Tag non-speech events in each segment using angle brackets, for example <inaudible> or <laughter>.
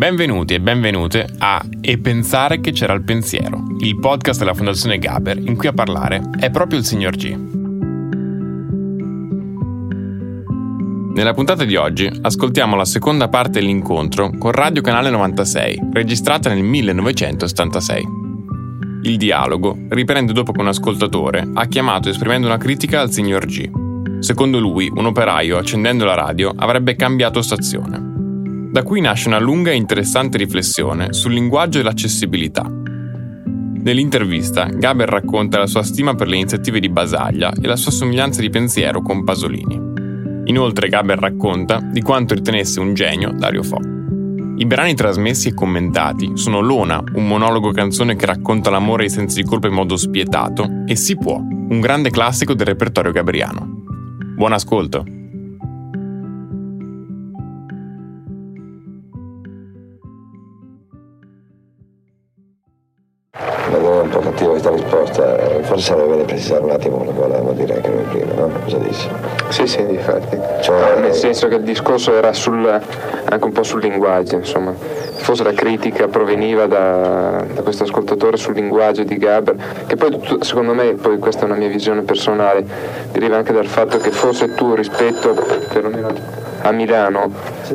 Benvenuti e benvenute a E pensare che c'era il pensiero, il podcast della Fondazione Gaber in cui a parlare è proprio il signor G. Nella puntata di oggi ascoltiamo la seconda parte dell'incontro con Radio Canale 96, registrata nel 1976. Il dialogo riprende dopo che un ascoltatore ha chiamato esprimendo una critica al signor G. Secondo lui, un operaio accendendo la radio avrebbe cambiato stazione. Da qui nasce una lunga e interessante riflessione sul linguaggio e l'accessibilità. Nell'intervista, Gaber racconta la sua stima per le iniziative di Basaglia e la sua somiglianza di pensiero con Pasolini. Inoltre Gaber racconta di quanto ritenesse un genio Dario Fo. I brani trasmessi e commentati sono Lona, un monologo canzone che racconta l'amore e i sensi di colpa in modo spietato, e Si può, un grande classico del repertorio gabriano. Buon ascolto! Cattiva questa risposta, eh, forse sarebbe bene precisare un attimo quello che volevamo dire anche noi prima, no? Cosa dici? Sì, sì, difatti. Cioè- No, nel senso che il discorso era sul, anche un po' sul linguaggio, insomma. Forse la critica proveniva da, da questo ascoltatore sul linguaggio di Gaber, che poi secondo me, poi questa è una mia visione personale, deriva anche dal fatto che forse tu rispetto perlomeno a Milano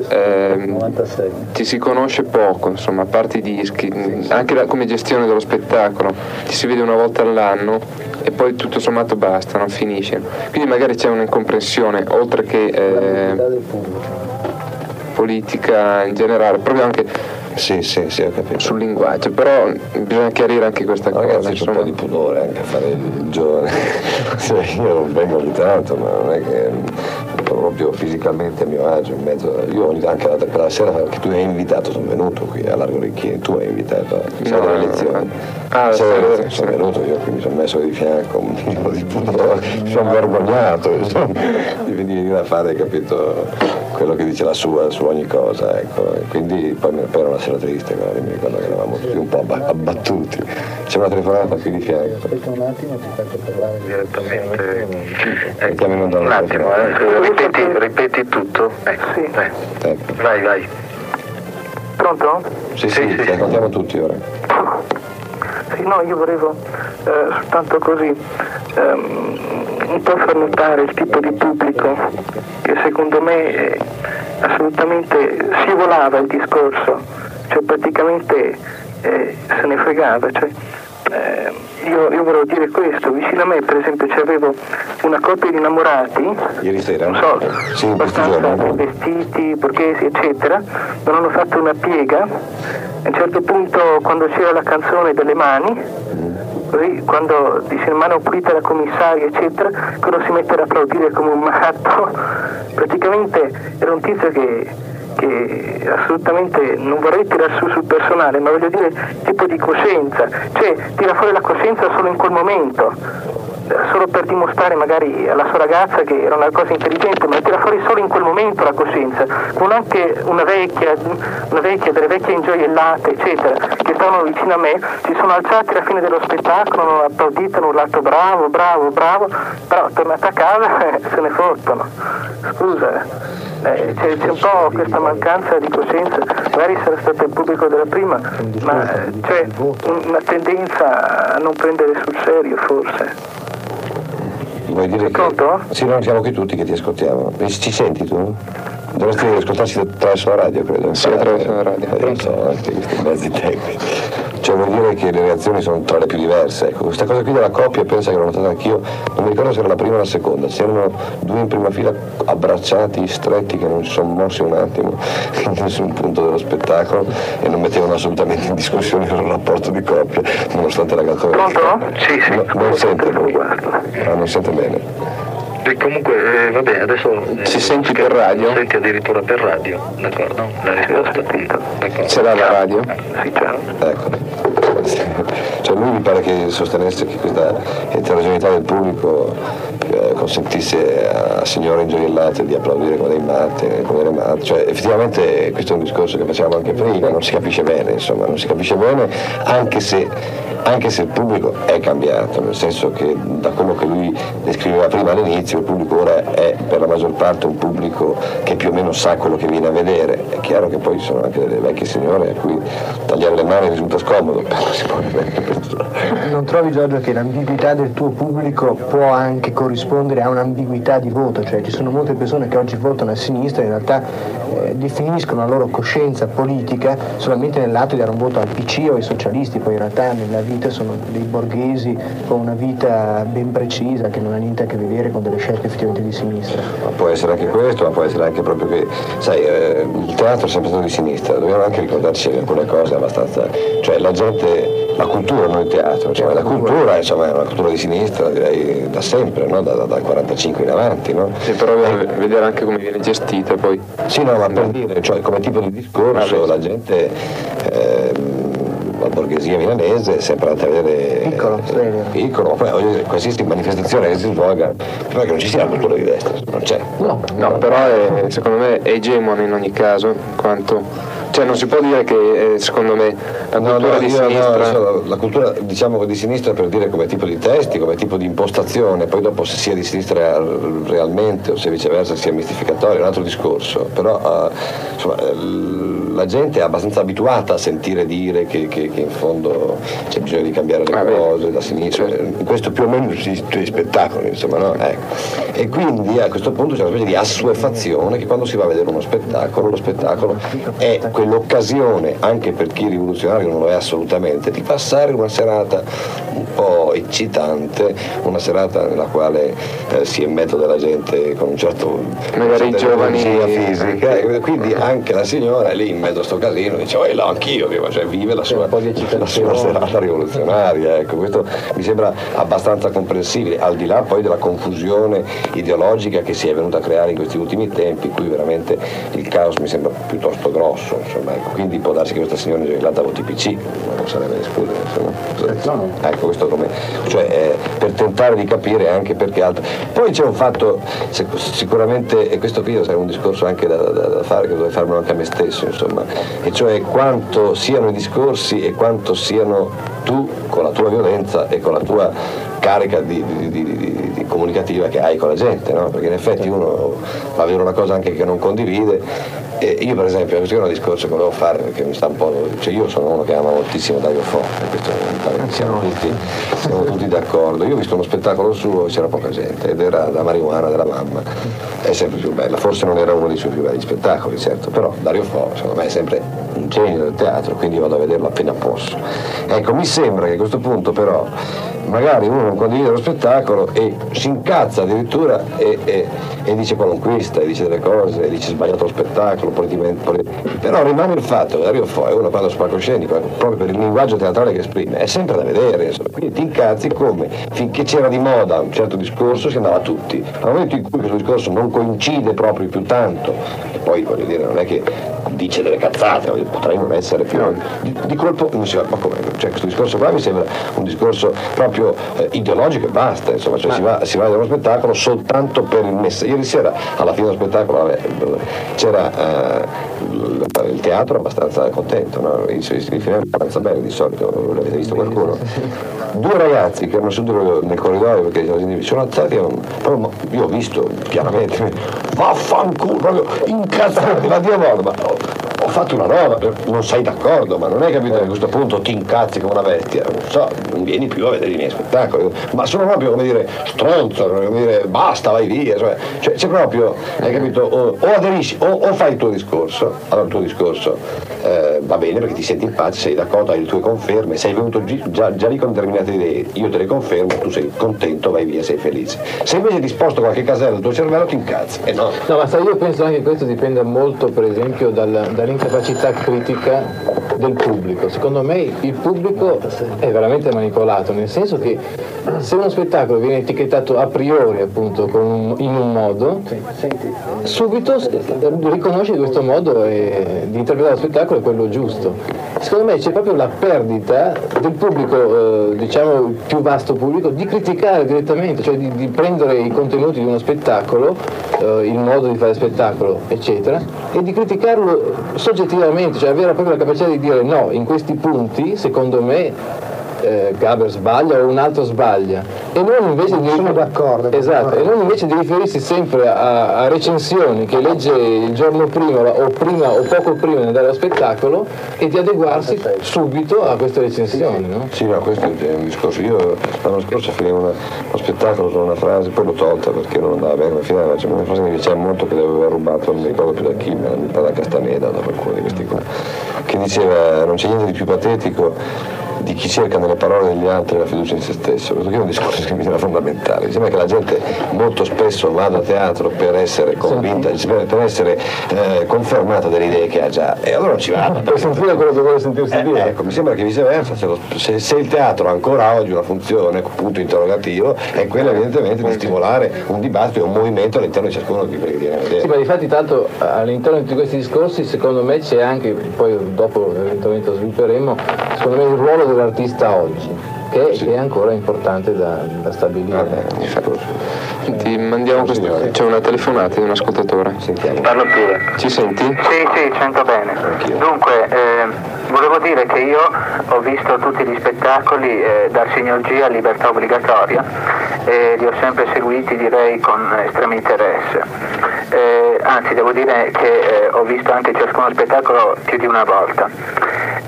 ehm, ti si conosce poco, insomma, a parte i dischi, anche la- come gestione dello spettacolo, ti si vede una volta all'anno e poi tutto sommato basta, non finisce. Quindi magari c'è un'incomprensione, oltre che eh, politica in generale, proprio anche Sì, sì, sì, ho capito. sul linguaggio, però bisogna chiarire anche questa cosa. Ragazzi c'è un po' di pudore anche a fare il giovane. <laughs> Cioè, io vengo ogni tanto, ma non è che proprio fisicamente a mio agio in mezzo. Io anche la, quella sera che tu hai invitato, sono venuto qui a Largo Ricchini, tu hai invitato, No, delle no, lezioni. Ah, sì, sì, sono venuto io qui mi sono messo di fianco un minimo di pudore, mi sono vergognato insomma, di venire a fare, capito, quello che dice la sua su ogni cosa, ecco. Quindi poi, poi era una sera triste, guarda, mi ricordo che eravamo tutti un po' abba- abbattuti. C'è una telefonata qui di fianco. Aspetta un attimo, ti faccio parlare direttamente. Onda un attimo, eh. ripeti, ripeti tutto. Ecco, Sì. eh. Ecco. Vai, vai. Pronto? Sì, sì, ti ascoltiamo tutti ora. Sì, no, io volevo eh, soltanto così ehm, un po' far notare il tipo di pubblico che secondo me assolutamente scivolava il discorso, cioè praticamente eh, se ne fregava. Cioè, eh, io, io volevo dire questo, vicino a me per esempio c'avevo una coppia di innamorati Ieri sera? non so, Sì, abbastanza vestiti, borghesi, eccetera, non hanno fatto una piega. A un certo punto, quando c'era la canzone delle mani, così, quando dice mano pulita la commissaria, eccetera, quello si mette ad applaudire come un matto. <laughs> Praticamente era un tizio che, che assolutamente non vorrei tirare su sul personale, ma voglio dire tipo di coscienza, cioè tira fuori la coscienza solo in quel momento solo per dimostrare magari alla sua ragazza che era una cosa intelligente, ma tira fuori solo in quel momento la coscienza, con anche una vecchia, una vecchia, delle vecchie ingioiellate, eccetera, che stavano vicino a me, si sono alzati alla fine dello spettacolo, hanno applaudito, hanno urlato bravo, bravo, bravo, però tornata a casa <laughs> se ne fottono. Scusa, eh, c'è, c'è un po' questa mancanza di coscienza, magari sarà stato il pubblico della prima, ma eh, c'è una tendenza a non prendere sul serio forse. Vuoi dire che... Pronto? Sì, noi siamo qui tutti che ti ascoltiamo. Ci senti tu? Dovresti ascoltarsi attraverso la radio, credo. Sì, attraverso la radio. Eh, io so, anche questi mezzi tecnici. Cioè vuol dire che le reazioni sono tra le più diverse. Ecco, questa cosa qui della coppia pensa che l'ho notata anch'io, non mi ricordo se era la prima o la seconda, c'erano due in prima fila abbracciati, stretti, che non si sono mossi un attimo <laughs> in nessun punto dello spettacolo e non mettevano assolutamente in discussione il loro rapporto di coppia, nonostante la canzone. Pronto? Sì, sì. No, non sente lui. Ah, non sente bene. E comunque, eh, va bene, adesso... eh, Si senti per radio? Senti addirittura per radio, d'accordo? La risposta. D'accordo. Ce l'ha la radio? Sì, certo. Ecco. Cioè cioè lui mi pare che sostenesse che questa eterogeneità del pubblico eh, consentisse a signore ingioiellate di applaudire come dei matti, come delle matte, cioè effettivamente questo è un discorso che facevamo anche prima, non si capisce bene, insomma, non si capisce bene anche se anche se il pubblico è cambiato, nel senso che da quello che lui descriveva prima all'inizio, il pubblico ora per la maggior parte un pubblico che più o meno sa quello che viene a vedere. È chiaro che poi ci sono anche delle vecchie signore a cui tagliare le mani risulta scomodo, <laughs> però si può <laughs> Non trovi Giorgio che l'ambiguità del tuo pubblico può anche corrispondere a un'ambiguità di voto? Cioè ci sono molte persone che oggi votano a sinistra e in realtà eh, definiscono la loro coscienza politica solamente nell'atto di dare un voto al PC o ai socialisti, poi in realtà nella vita sono dei borghesi con una vita ben precisa che non ha niente a che vedere con delle scelte effettivamente di sinistra. Ma può essere anche questo, ma può essere anche proprio che, sai, eh, il teatro è sempre stato di sinistra, dobbiamo anche ricordarci alcune cose abbastanza, cioè la gente, la cultura non il teatro, cioè, la cultura insomma, è una cultura di sinistra direi da sempre, no? da, da, dal 45 in avanti. No? Sì, però vedere anche come viene gestita poi. Sì, no, ma per dire, cioè, come tipo di discorso ah, la gente... Eh, la borghesia milanese è sempre andata a vedere piccolo, piccolo poi qualsiasi manifestazione che si svolga prima che non ci sia la cultura di destra non c'è. No, no però è, secondo me è egemone in ogni caso quanto cioè non si può dire che eh, secondo me la cultura no, no, di sinistra no, la cultura diciamo di sinistra per dire come tipo di testi come tipo di impostazione poi dopo se sia di sinistra realmente o se viceversa sia mistificatorio è un altro discorso però uh, insomma la gente è abbastanza abituata a sentire dire che, che, che in fondo c'è bisogno di cambiare le ah, cose da sinistra, certo. questo più o meno tutti gli spettacoli, insomma, no? ecco. E quindi a questo punto c'è una specie di assuefazione che quando si va a vedere uno spettacolo, lo spettacolo è quell'occasione, anche per chi rivoluzionario non lo è assolutamente, di passare una serata un po' eccitante, una serata nella quale eh, si è in mezzo della gente con un certo magari giovani fisica, e quindi anche la signora è lì in mezzo a sto casino dice oh là anch'io cioè vive la sua, la sua serata rivoluzionaria ecco questo mi sembra abbastanza comprensibile al di là poi della confusione ideologica che si è venuta a creare in questi ultimi tempi in cui veramente il caos mi sembra piuttosto grosso insomma, ecco. quindi può darsi che questa signora Gelata voti PC non sarebbe escludere insomma. ecco questo come cioè eh, per tentare di capire anche perché altro poi c'è un fatto sicuramente e questo qui è un discorso anche da, da, da fare che dovrei farmelo anche a me stesso insomma e cioè quanto siano i discorsi e quanto siano tu con la tua violenza e con la tua carica di, di, di, di comunicativa che hai con la gente, no? perché in effetti uno va a avere una cosa anche che non condivide e io per esempio, questo è un discorso che volevo fare perché mi sta un po'. Cioè io sono uno che ama moltissimo Dario Fo, questo siamo tutti, siamo tutti d'accordo. Io ho visto uno spettacolo suo e c'era poca gente ed era da marijuana della mamma, è sempre più bella, forse non era uno dei suoi più belli spettacoli, certo, però Dario Fo secondo me è sempre genio del teatro, quindi vado a vederlo appena posso. Ecco, mi sembra che a questo punto però magari uno non condivide lo spettacolo e si incazza addirittura e, e, e dice qualunquista, e dice delle cose, e dice sbagliato lo spettacolo, però rimane il fatto che Dario Fo uno quando palcoscenico, proprio per il linguaggio teatrale che esprime, è sempre da vedere, insomma. quindi ti incazzi come finché c'era di moda un certo discorso si andava a tutti, al momento in cui questo discorso non coincide proprio più tanto, e poi voglio dire non è che dice delle cazzate, potrei non essere più di, di colpo, non si va, ma come? Cioè questo discorso qua mi sembra un discorso proprio eh, ideologico e basta, insomma, cioè si va, si va a vedere uno spettacolo soltanto per il messaggio. Ieri sera alla fine dello spettacolo vabbè, c'era eh, il teatro abbastanza contento, no? i, i, i film abbastanza belli di solito, l'avete visto qualcuno? Due ragazzi che erano seduti nel corridoio perché sono alzati, io ho visto chiaramente, <laughs> vaffanculo, proprio incazzati, la Dio ma fatto una roba, non sei d'accordo, ma non hai capito che a questo punto ti incazzi come una bestia, non so, non vieni più a vedere i miei spettacoli, ma sono proprio come dire stronzo, come dire basta, vai via, cioè, cioè c'è proprio, hai capito, o, o aderisci o, o, fai il tuo discorso, allora il tuo discorso eh, va bene perché ti senti in pace, sei d'accordo, hai le tue conferme, sei venuto già, già lì con determinate idee, io te le confermo, tu sei contento, vai via, sei felice. Se invece ti sposto qualche casella del tuo cervello ti incazzi, eh no. No, ma sai, io penso anche che questo dipenda molto per esempio dal, dall'incapacità critica del pubblico. Secondo me il pubblico è veramente manipolato, nel senso che se uno spettacolo viene etichettato a priori appunto un, in un modo, subito riconosce questo modo di interpretare lo spettacolo è quello giusto. Secondo me c'è proprio la perdita del pubblico, eh, diciamo il più vasto pubblico, di criticare direttamente, cioè di, di prendere i contenuti di uno spettacolo, eh, il modo di fare spettacolo, eccetera, e di criticarlo soggettivamente, cioè avere proprio la capacità di dire no, in questi punti, secondo me, eh, Gaber sbaglia o un altro sbaglia e non invece di sono d'accordo, esatto, d'accordo. e non invece di riferirsi sempre a, a recensioni che legge il giorno prima o prima o poco prima di andare allo spettacolo e di adeguarsi subito a queste recensioni no? Sì, no, questo è un discorso. Io l'anno scorso finivo uno spettacolo con una frase, poi l'ho tolta perché non andava bene, alla fine c'è una frase che mi piaceva molto che l'avevo aver rubato, non mi ricordo più da chi, ma mi pare da Castaneda, da qualcuno di questi qua, che diceva non c'è niente di più patetico di chi cerca nelle parole degli altri la fiducia in se stesso, questo è un discorso che mi sembra fondamentale, mi sembra che la gente molto spesso vada a teatro per essere convinta, per essere eh, confermata delle idee che ha già. E allora non ci va. per sentire quello che vuole sentirsi Eh, dire. ecco, mi sembra che viceversa, se, lo- se- se il teatro ha ancora oggi una funzione, punto interrogativo, è quella evidentemente di stimolare un dibattito e un movimento all'interno di ciascuno di quelli che viene a vedere. Sì, ma difatti tanto all'interno di questi discorsi secondo me c'è anche, poi dopo eventualmente lo svilupperemo, secondo me il ruolo dell'artista oggi, che è ancora importante da, da stabilire. Vabbè, discorso. Ti mandiamo questo. C'è una telefonata di un ascoltatore. Sentiamo. Parlo pure. Ci senti? Sì, sì, sento bene. Anch'io. Dunque, eh, volevo dire che io ho visto tutti gli spettacoli eh, dal signor G a Libertà Obbligatoria e li ho sempre seguiti direi con estremo interesse. Eh, anzi, devo dire che eh, ho visto anche ciascuno spettacolo più di una volta.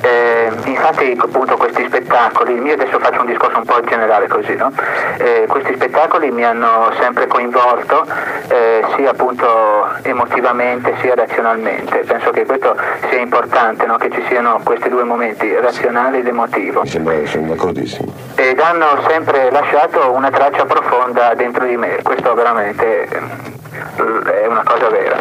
Eh, infatti appunto questi spettacoli, io adesso faccio un discorso un po' generale così, no? Eh, questi spettacoli mi hanno sempre coinvolto eh, sia appunto emotivamente sia razionalmente. Penso che questo sia importante, no? che ci siano questi due momenti, razionale ed emotivo. Mi sembra, sono d'accordissimo. Ed hanno sempre lasciato una traccia profonda dentro di me, questo veramente è una cosa vera.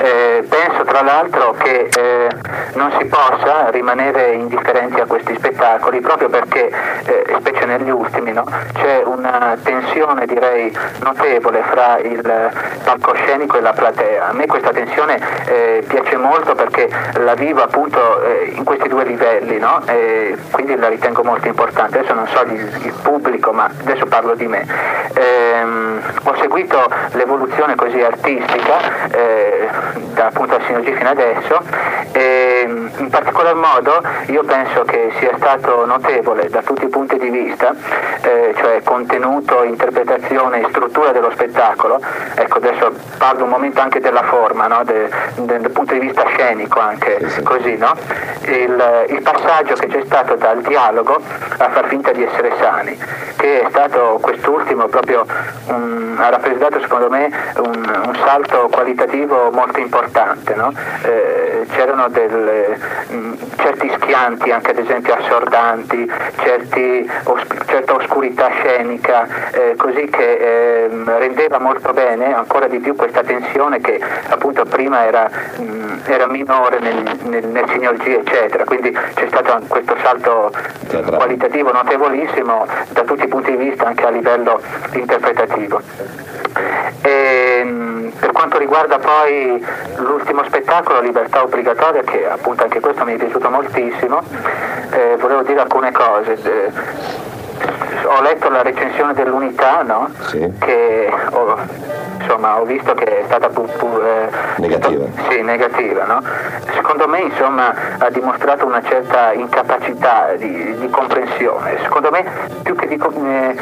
Eh, penso tra l'altro che eh, non si possa rimanere indifferenti a questi spettacoli proprio perché, eh, specie negli ultimi, no, c'è una tensione direi notevole fra il palcoscenico e la platea. A me questa tensione eh, piace molto perché la vivo appunto eh, in questi due livelli, no? Quindi la ritengo molto importante. Adesso non so il, il pubblico, ma adesso parlo di me. Ehm, ho seguito l'evoluzione così artistica eh, da appunto al Sinogi fino adesso e in particolar modo io penso che sia stato notevole da tutti i punti di vista, eh, cioè contenuto, interpretazione e struttura dello spettacolo. Ecco, adesso parlo un momento anche della forma, no? De- de- dal punto di vista scenico anche così, no? il, il passaggio che c'è stato dal dialogo a far finta di essere sani, che è stato quest'ultimo proprio un- ha rappresentato secondo me un, un salto qualitativo molto importante. no? Eh, c'erano delle, mh, certi schianti, anche ad esempio assordanti, certi os- certa oscurità scenica, eh, così che ehm, rendeva molto bene ancora di più questa tensione che appunto prima era, mh, era minore nel, nel, nel signor G, eccetera. Quindi c'è stato questo salto qualitativo notevolissimo da tutti i punti di vista, anche a livello interpretativo. E, mh, per quanto riguarda poi l'ultimo spettacolo, Libertà Obbligatoria, che appunto anche questo mi è piaciuto moltissimo, eh, volevo dire alcune cose. Ho letto la recensione dell'unità, no? Sì. che ho, insomma, ho visto che è stata pu- pu- eh, Negativa. sì, negativa, no? Secondo me insomma, ha dimostrato una certa incapacità di, di comprensione, secondo me più che di eh,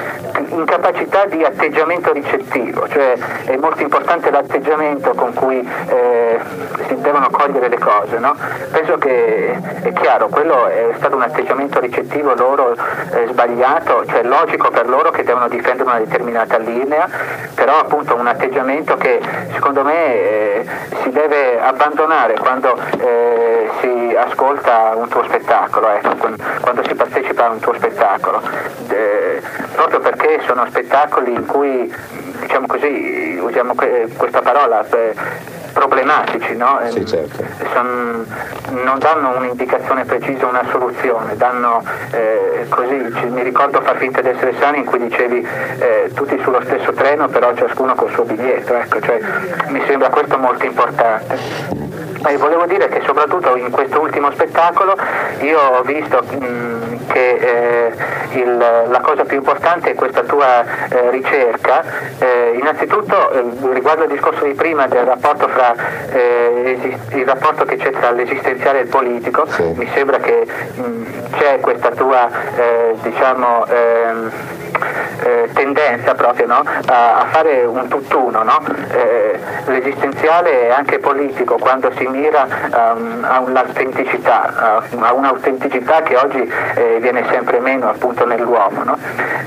incapacità di atteggiamento ricettivo, cioè è molto importante l'atteggiamento con cui eh, si devono cogliere le cose. No? Penso che è chiaro, quello è stato un atteggiamento ricettivo loro eh, sbagliato, cioè logico per loro che devono difendere una determinata linea, però appunto un atteggiamento che secondo me eh, si deve abbandonare quando eh, si ascolta un tuo spettacolo, ecco, quan- quando si partecipa a un tuo spettacolo, Eh, proprio perché sono spettacoli in cui, diciamo così, usiamo que- questa parola, problematici, no? Sì, Ehm, certo. son- non danno un'indicazione precisa, una soluzione, danno eh, così, ci- mi ricordo far finta di essere sani in cui dicevi eh, tutti sullo stesso treno però ciascuno col suo biglietto, ecco, cioè, mi sembra questo molto importante. E volevo dire che soprattutto in questo ultimo spettacolo io ho visto mh, che eh, il, la cosa più importante è questa tua eh, ricerca. Eh, innanzitutto eh, riguardo al discorso di prima del rapporto, fra, eh, il rapporto che c'è tra l'esistenziale e il politico, Sì. mi sembra che mh, c'è questa tua eh, diciamo, ehm, eh, tendenza proprio no? a, a fare un tutt'uno, no? L'esistenziale è anche politico quando si mira um, a un'autenticità, a, un'autenticità che oggi eh, viene sempre meno appunto nell'uomo. no?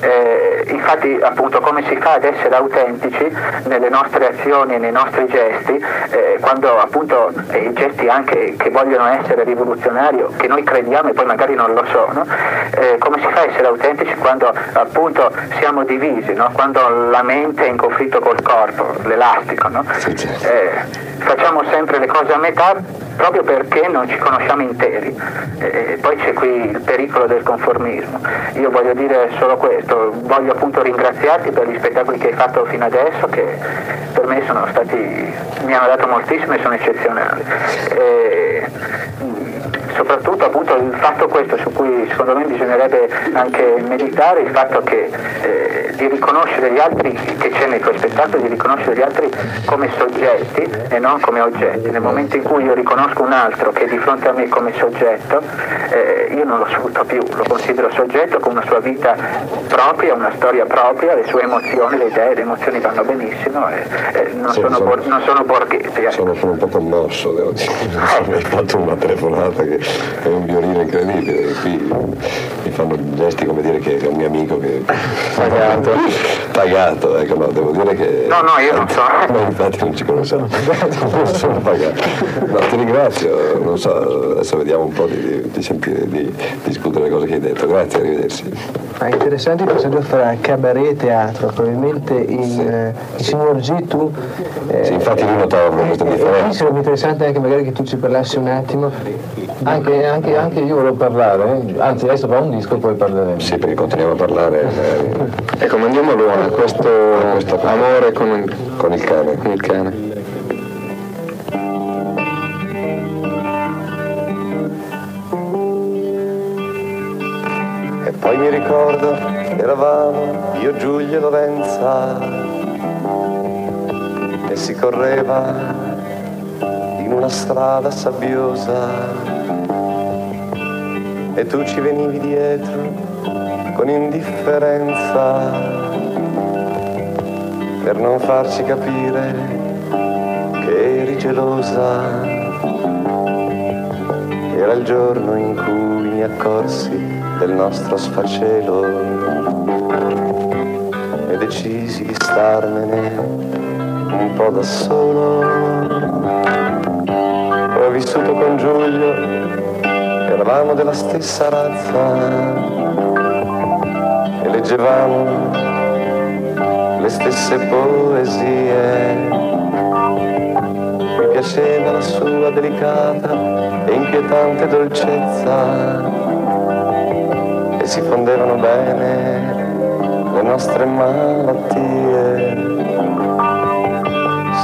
Eh, infatti appunto come si fa ad essere autentici nelle nostre azioni e nei nostri gesti, eh, quando appunto i gesti anche che vogliono essere rivoluzionari, che noi crediamo e poi magari non lo sono, eh, come si fa a essere autentici quando appunto siamo divisi, no? quando la mente è in conflitto col corpo, l'elastico. no? Certo. Eh, facciamo sempre le cose a metà proprio perché non ci conosciamo interi. Eh, poi c'è qui il pericolo del conformismo. Io voglio dire solo questo, voglio appunto ringraziarti per gli spettacoli che hai fatto fino adesso che per me sono stati, mi hanno dato moltissimo e sono eccezionali. Eh, soprattutto appunto il fatto questo su cui secondo me bisognerebbe anche meditare, il fatto che eh, di riconoscere gli altri che c'è nei tuoi spettacoli, di riconoscere gli altri come soggetti e non come oggetti. Nel momento in cui io riconosco un altro che è di fronte a me come soggetto, eh, io non lo sfrutto più, lo considero soggetto con una sua vita propria, una storia propria, le sue emozioni, le idee, le emozioni vanno benissimo e, e non, sono, sono- bor- non sono borghesi. ecco. Sono, sono un po' commosso, devo dire. <laughs> Mi hai fatto una telefonata che è un violino incredibile. Qui mi fanno gesti come dire che è un mio amico che. Pagato. Pagato, ecco, no, devo dire che. No, no, io non so. <laughs> No, infatti non ci conosciamo. <laughs> Non sono pagato. No, ti ringrazio, non so, adesso vediamo un po' di, di sentire, di discutere le cose che hai detto. Grazie, arrivederci. Ma è interessante il passaggio fra cabaret e teatro, probabilmente in, eh, il signor G tu... eh, Sì, infatti io notavo questa e- e differenza. qui sarebbe interessante anche magari che tu ci parlassi un attimo. Anche, anche- anche io volevo parlare, anzi adesso fa un disco e poi parleremo. Sì, perché continuiamo a parlare eh, <laughs> Ecco, mandiamo a Luana questo questo- amore con il, con il cane. con il cane. E poi mi ricordo eravamo io, Giulio e Lorenza e si correva in una strada sabbiosa e tu ci venivi dietro con indifferenza per non farci capire che eri gelosa. Era il giorno in cui mi accorsi del nostro sfacelo e decisi di starmene un po' da solo. Ho vissuto con Giulio, eravamo della stessa razza e leggevamo le stesse poesie. Mi piaceva la sua delicata e inquietante dolcezza e si fondevano bene le nostre malattie.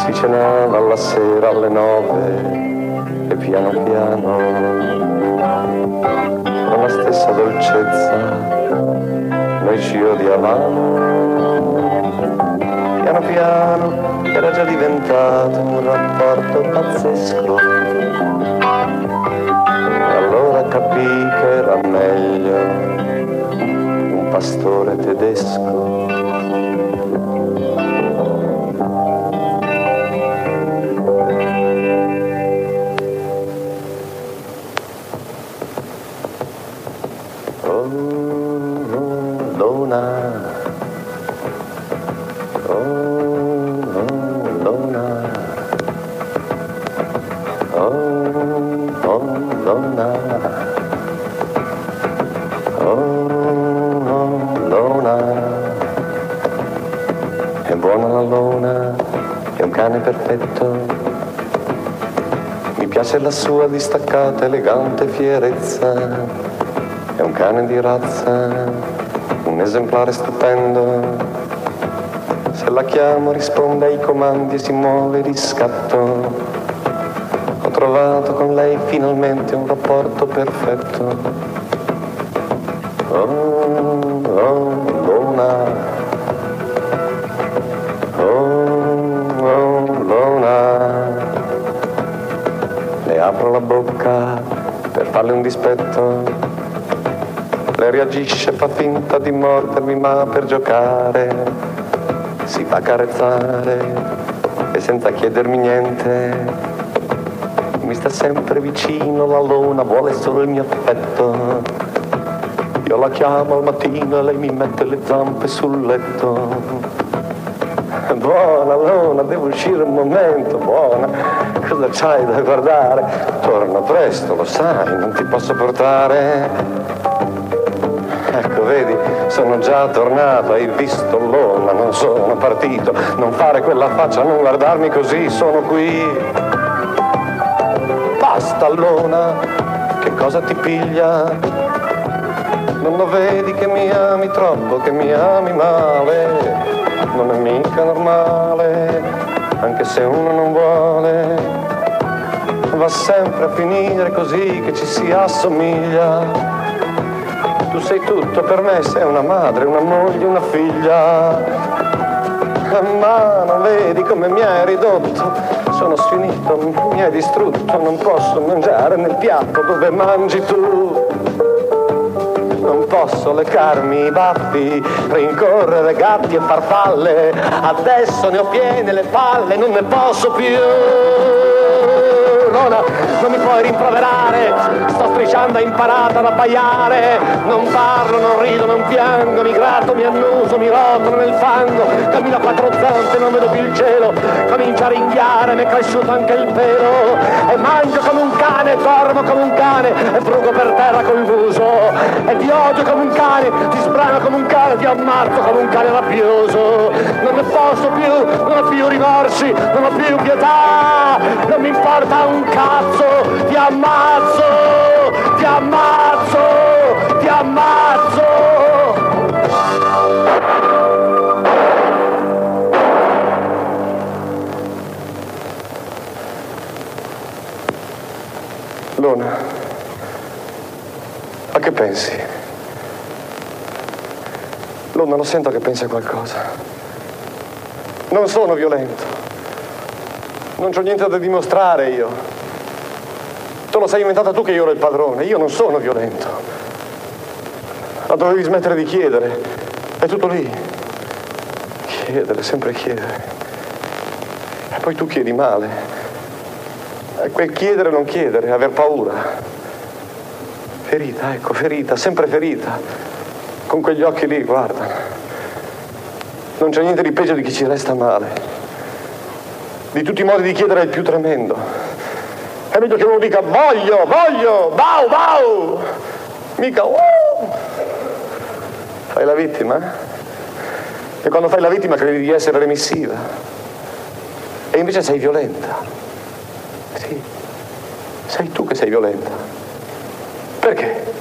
Si cenava alla sera alle nove e piano piano, con la stessa dolcezza, noi ci odiavamo. Piano piano era già diventato un rapporto pazzesco. Allora capii che era meglio un pastore tedesco. Perfetto. Mi piace la sua distaccata, elegante fierezza. È un cane di razza, un esemplare stupendo. Se la chiamo risponde ai comandi e si muove di scatto. Ho trovato con lei finalmente un rapporto perfetto. Farle un dispetto. Lei reagisce, fa finta di mordermi, ma per giocare si fa carezzare e senza chiedermi niente mi sta sempre vicino la luna, vuole solo il mio affetto. Io la chiamo al mattino e lei mi mette le zampe sul letto. Buona luna, devo uscire un momento, buona. Cosa c'hai da guardare? Presto, lo sai, non ti posso portare. Ecco, vedi, sono già tornato, hai visto l'ona, non sono partito. Non fare quella faccia, non guardarmi così, sono qui. Basta lona, che cosa ti piglia? Non lo vedi che mi ami troppo, che mi ami male? Non è mica normale, anche se uno non vuole. Va sempre a finire così che ci si assomiglia. Tu sei tutto per me, sei una madre, una moglie, una figlia. Ma non vedi come mi hai ridotto? Sono sfinito, mi hai distrutto, non posso mangiare nel piatto dove mangi tu. Non posso leccarmi i baffi, rincorrere gatti e farfalle. Adesso ne ho piene le palle, non ne posso più. Nona, non mi puoi rimproverare, sto strisciando imparata ad abbaiare. Non parlo, non rido, non piango, mi gratto, mi annuso, mi rotolo nel fango. Cammino a quattro zampe, non vedo più il cielo. Comincia a ringhiare, mi è cresciuto anche il pelo. E mangio come un cane, dormo come un cane, e frugo per terra col muso. E ti odio come un cane, ti sbrano come un cane, ti ammazzo come un cane rabbioso. Non ne posso più, non ho più rimorsi, non ho più pietà. Non mi importa un cazzo, ti ammazzo, ti ammazzo, ti ammazzo. Luna, a che pensi? Luna, lo sento che pensi a qualcosa. Non sono violento. Non c'ho niente da dimostrare io. Te lo sei inventata tu che io ero il padrone. Io non sono violento. Ma dovevi smettere di chiedere. È tutto lì. Chiedere, sempre chiedere. E poi tu chiedi male. È quel chiedere non chiedere, aver paura. Ferita, ecco, ferita, sempre ferita. Con quegli occhi lì, guarda. Non c'è niente di peggio di chi ci resta male. Di tutti i modi di chiedere è il più tremendo. È meglio che uno dica voglio, voglio, bau, bau. Mica wow. Fai la vittima. E quando fai la vittima credi di essere remissiva. E invece sei violenta. Sì. Sei tu che sei violenta. Perché?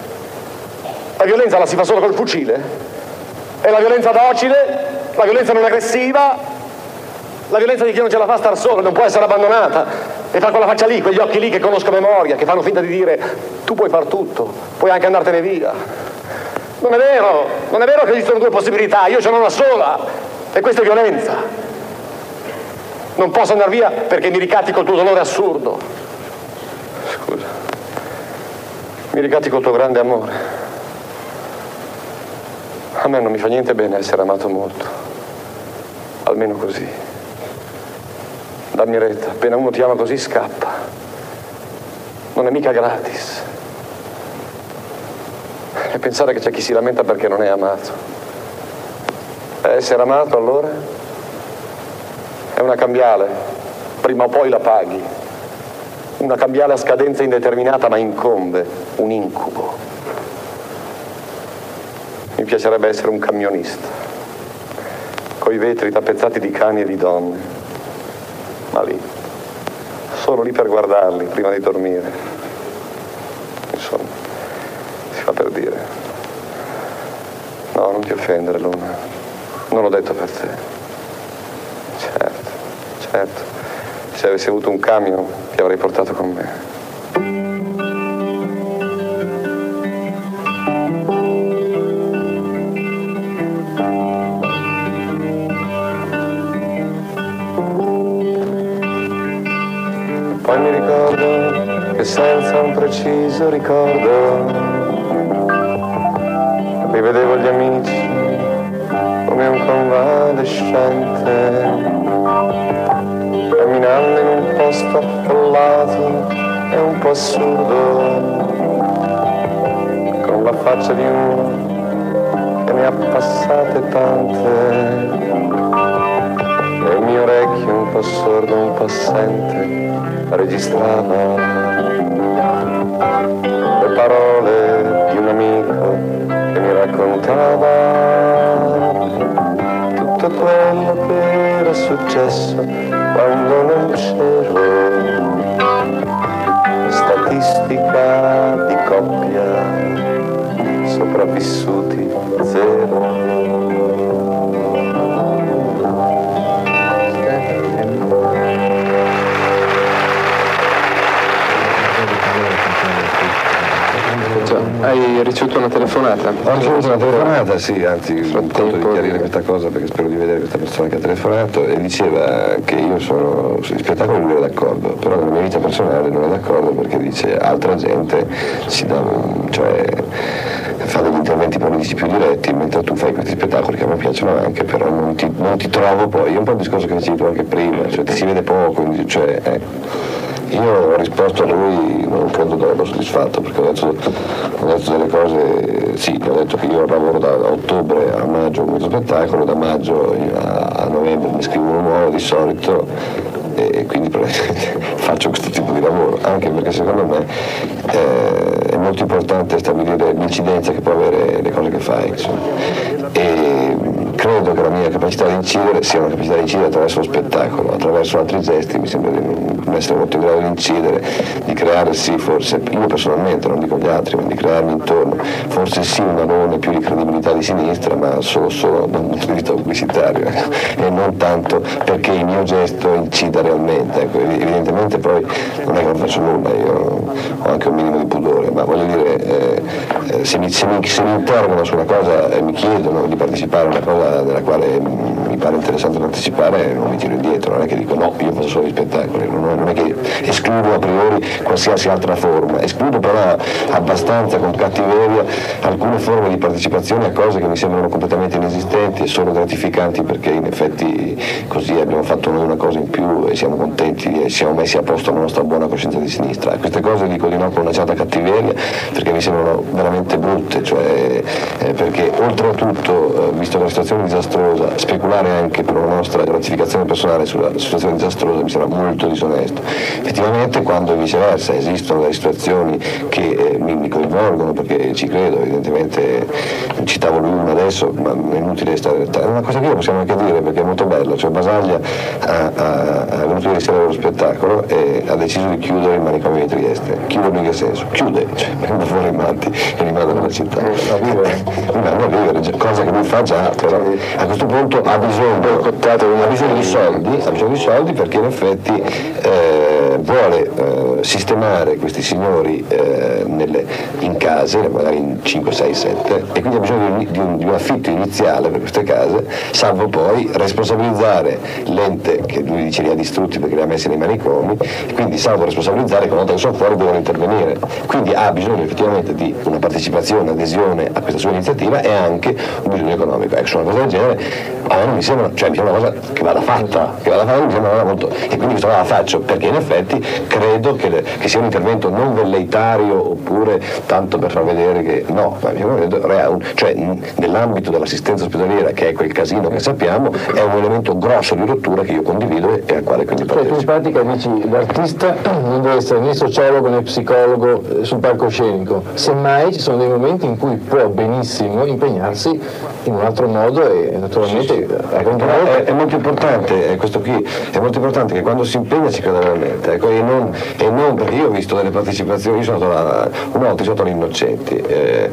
La violenza la si fa solo col fucile? È la violenza docile? La violenza non aggressiva? La violenza di chi non ce la fa star solo, non può essere abbandonata e fa quella faccia lì, quegli occhi lì che conosco a memoria, che fanno finta di dire tu puoi far tutto, puoi anche andartene via. Non è vero, non è vero che esistono due possibilità, io ce n'ho una sola e questa è violenza. Non posso andare via perché mi ricatti col tuo dolore assurdo. Scusa, mi ricatti col tuo grande amore. A me non mi fa niente bene essere amato molto, almeno così. Dammi retta, appena uno ti ama così scappa. Non è mica gratis. E pensare che c'è chi si lamenta perché non è amato. E essere amato allora? È una cambiale, prima o poi la paghi. Una cambiale a scadenza indeterminata ma incombe, un incubo. Mi piacerebbe essere un camionista, coi vetri tappezzati di cani e di donne ma lì, solo lì per guardarli prima di dormire. Insomma, si fa per dire. No, non ti offendere, Luna. Non l'ho detto per te. Certo, certo. Se avessi avuto un camion ti avrei portato con me. Senza un preciso ricordo. Rivedevo gli amici come un convalescente camminando in un posto affollato e un po' assurdo con la faccia di uno che ne ha passate tante e il mio orecchio un po' sordo, un po' assente registrava le parole di un amico che mi raccontava tutto quello che era successo quando non c'ero. Statistica di coppia, sopravvissuti zero. Telefonata? Ho ricevuto una telefonata, sì, anzi un conto di chiarire questa cosa perché spero di vedere questa persona che ha telefonato e diceva che io sono sugli spettacoli non ero d'accordo, però nella mia vita personale non è d'accordo perché dice altra gente si dà, cioè, fa degli interventi politici più diretti mentre tu fai questi spettacoli che a me piacciono anche, però non ti, non ti trovo poi, è un po' il discorso che dicevi tu anche prima, cioè ti si vede poco, cioè, eh. Io ho risposto a lui, non credo di averlo soddisfatto, perché ho detto, ho detto delle cose, sì, ho detto che io lavoro da, ottobre a maggio con questo spettacolo, da maggio a, novembre mi scrivo uno nuovo di solito e, quindi <laughs> faccio questo tipo di lavoro, anche perché secondo me eh, è molto importante stabilire l'incidenza che può avere le cose che fai. insomma. E credo che la mia capacità di incidere sia una capacità di incidere attraverso lo spettacolo, attraverso altri gesti mi sembra di non essere molto in grado di incidere, di creare sì forse, io personalmente, non dico gli altri, ma di crearmi intorno, forse sì un alone più di credibilità di sinistra, ma solo, solo da un punto di vista pubblicitario ecco, e non tanto perché il mio gesto incida realmente. Ecco, evidentemente poi non è che non faccio nulla, io ho anche un minimo di pudore, ma voglio dire, eh, se, mi, se, mi, se mi interrogano su una cosa e mi chiedono di partecipare a una cosa della quale mm, pare interessante partecipare, non mi tiro indietro, non è che dico no, io faccio solo gli spettacoli, non è, che escludo a priori qualsiasi altra forma, escludo però abbastanza con cattiveria alcune forme di partecipazione a cose che mi sembrano completamente inesistenti e solo gratificanti perché in effetti così abbiamo fatto noi una cosa in più e siamo contenti e siamo messi a posto la nostra buona coscienza di sinistra. A queste cose dico di no con una certa cattiveria perché mi sembrano veramente brutte, cioè, eh, perché oltretutto, eh, visto la situazione disastrosa, speculare anche per una nostra gratificazione personale sulla situazione disastrosa mi sembra molto disonesto. Effettivamente quando viceversa esistono delle situazioni che eh, mi, mi coinvolgono perché ci credo, evidentemente citavo lui uno adesso, ma è inutile stare è una cosa che io possiamo anche dire perché è molto bella, cioè Basaglia ha, ha, ha venuto ieri sera allo spettacolo e ha deciso di chiudere il manicomio di Trieste. Chiuderlo in che senso? Chiude, cioè <laughs> prende fuori i matti e rimane nella città. A vivere. <laughs> a vivere, cosa che lui fa già, però a questo punto ha bisogno, ha bisogno di soldi, ha bisogno di soldi perché in effetti eh, vuole eh, sistemare questi signori eh, nelle, in case, magari in 5, 6, 7, e quindi ha bisogno di, un, di un affitto iniziale per queste case, salvo poi responsabilizzare l'ente che lui dice li ha distrutti perché li ha messi nei manicomi, quindi salvo responsabilizzare che una volta che sono fuori devono intervenire. Quindi ha bisogno effettivamente di una partecipazione, adesione a questa sua iniziativa e anche un bisogno economico. Ecco, una cosa del genere a me non mi sembra, cioè mi sembra una cosa che vada fatta, che vada fatta mi sembra una cosa molto. E quindi questa cosa la faccio perché in effetti credo che, che sia un intervento non velleitario oppure tanto per far vedere che no, cioè nell'ambito dell'assistenza ospedaliera che è quel casino che sappiamo, è un elemento grosso di rottura che io condivido e al quale quindi Cioè, tu in pratica dici l'artista non deve essere né sociologo né psicologo eh, sul palcoscenico, semmai ci sono dei momenti in cui può benissimo impegnarsi in un altro modo e naturalmente Ecco, è, è molto importante, è questo qui, è molto importante che quando si impegna si creda veramente. E, non, e non perché io ho visto delle partecipazioni, io sono andato una volta andato all'Innocenti, eh,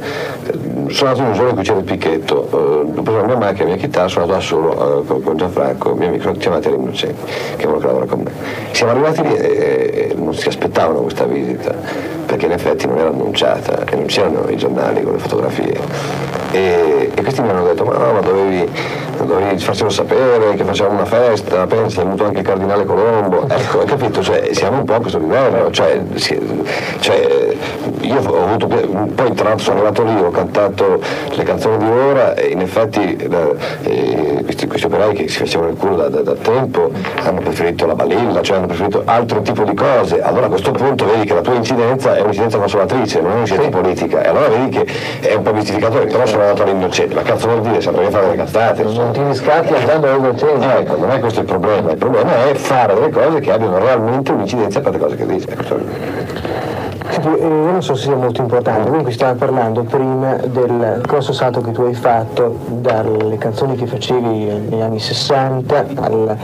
sono andato in un giorno in cui c'era il picchetto, eh, ho preso la mia macchina, la mia chitarra, sono andato da solo eh, con, con Gianfranco, mio amico, chiamati all'Innocenti, che uno che lavora con me. Siamo arrivati lì e, e non si aspettavano questa visita, perché in effetti non era annunciata e non c'erano i giornali con le fotografie. E, e questi mi hanno detto, ma no, ma dovevi, dovevi farcelo sapere che facciamo una festa, pensa, è venuto anche il cardinale Colombo. Ecco, hai capito? Cioè, siamo un po' a questo livello. Cioè, si- cioè, io ho avuto, poi tra l'altro sono arrivato lì, ho cantato le canzoni di ora e in effetti la- eh, questi, questi operai che si facevano il culo da, da- da tempo hanno preferito la balilla, cioè hanno preferito altro tipo di cose. Allora a questo punto vedi che la tua incidenza è un'incidenza consolatrice, non è un'incidenza politica. E allora vedi che è un po' mistificatore, però sono andato all'innocente. Ma cazzo vuol dire? Saprei fare le cazzate. Non ti riscatti andando all'innocente. Ecco, non è questo il problema, il problema è fare delle cose che abbiano realmente un'incidenza per le cose che dici. Ecco, cioè, eh, io non so se sia molto importante, comunque stiamo parlando prima del grosso salto che tu hai fatto dalle canzoni che facevi negli anni 60 al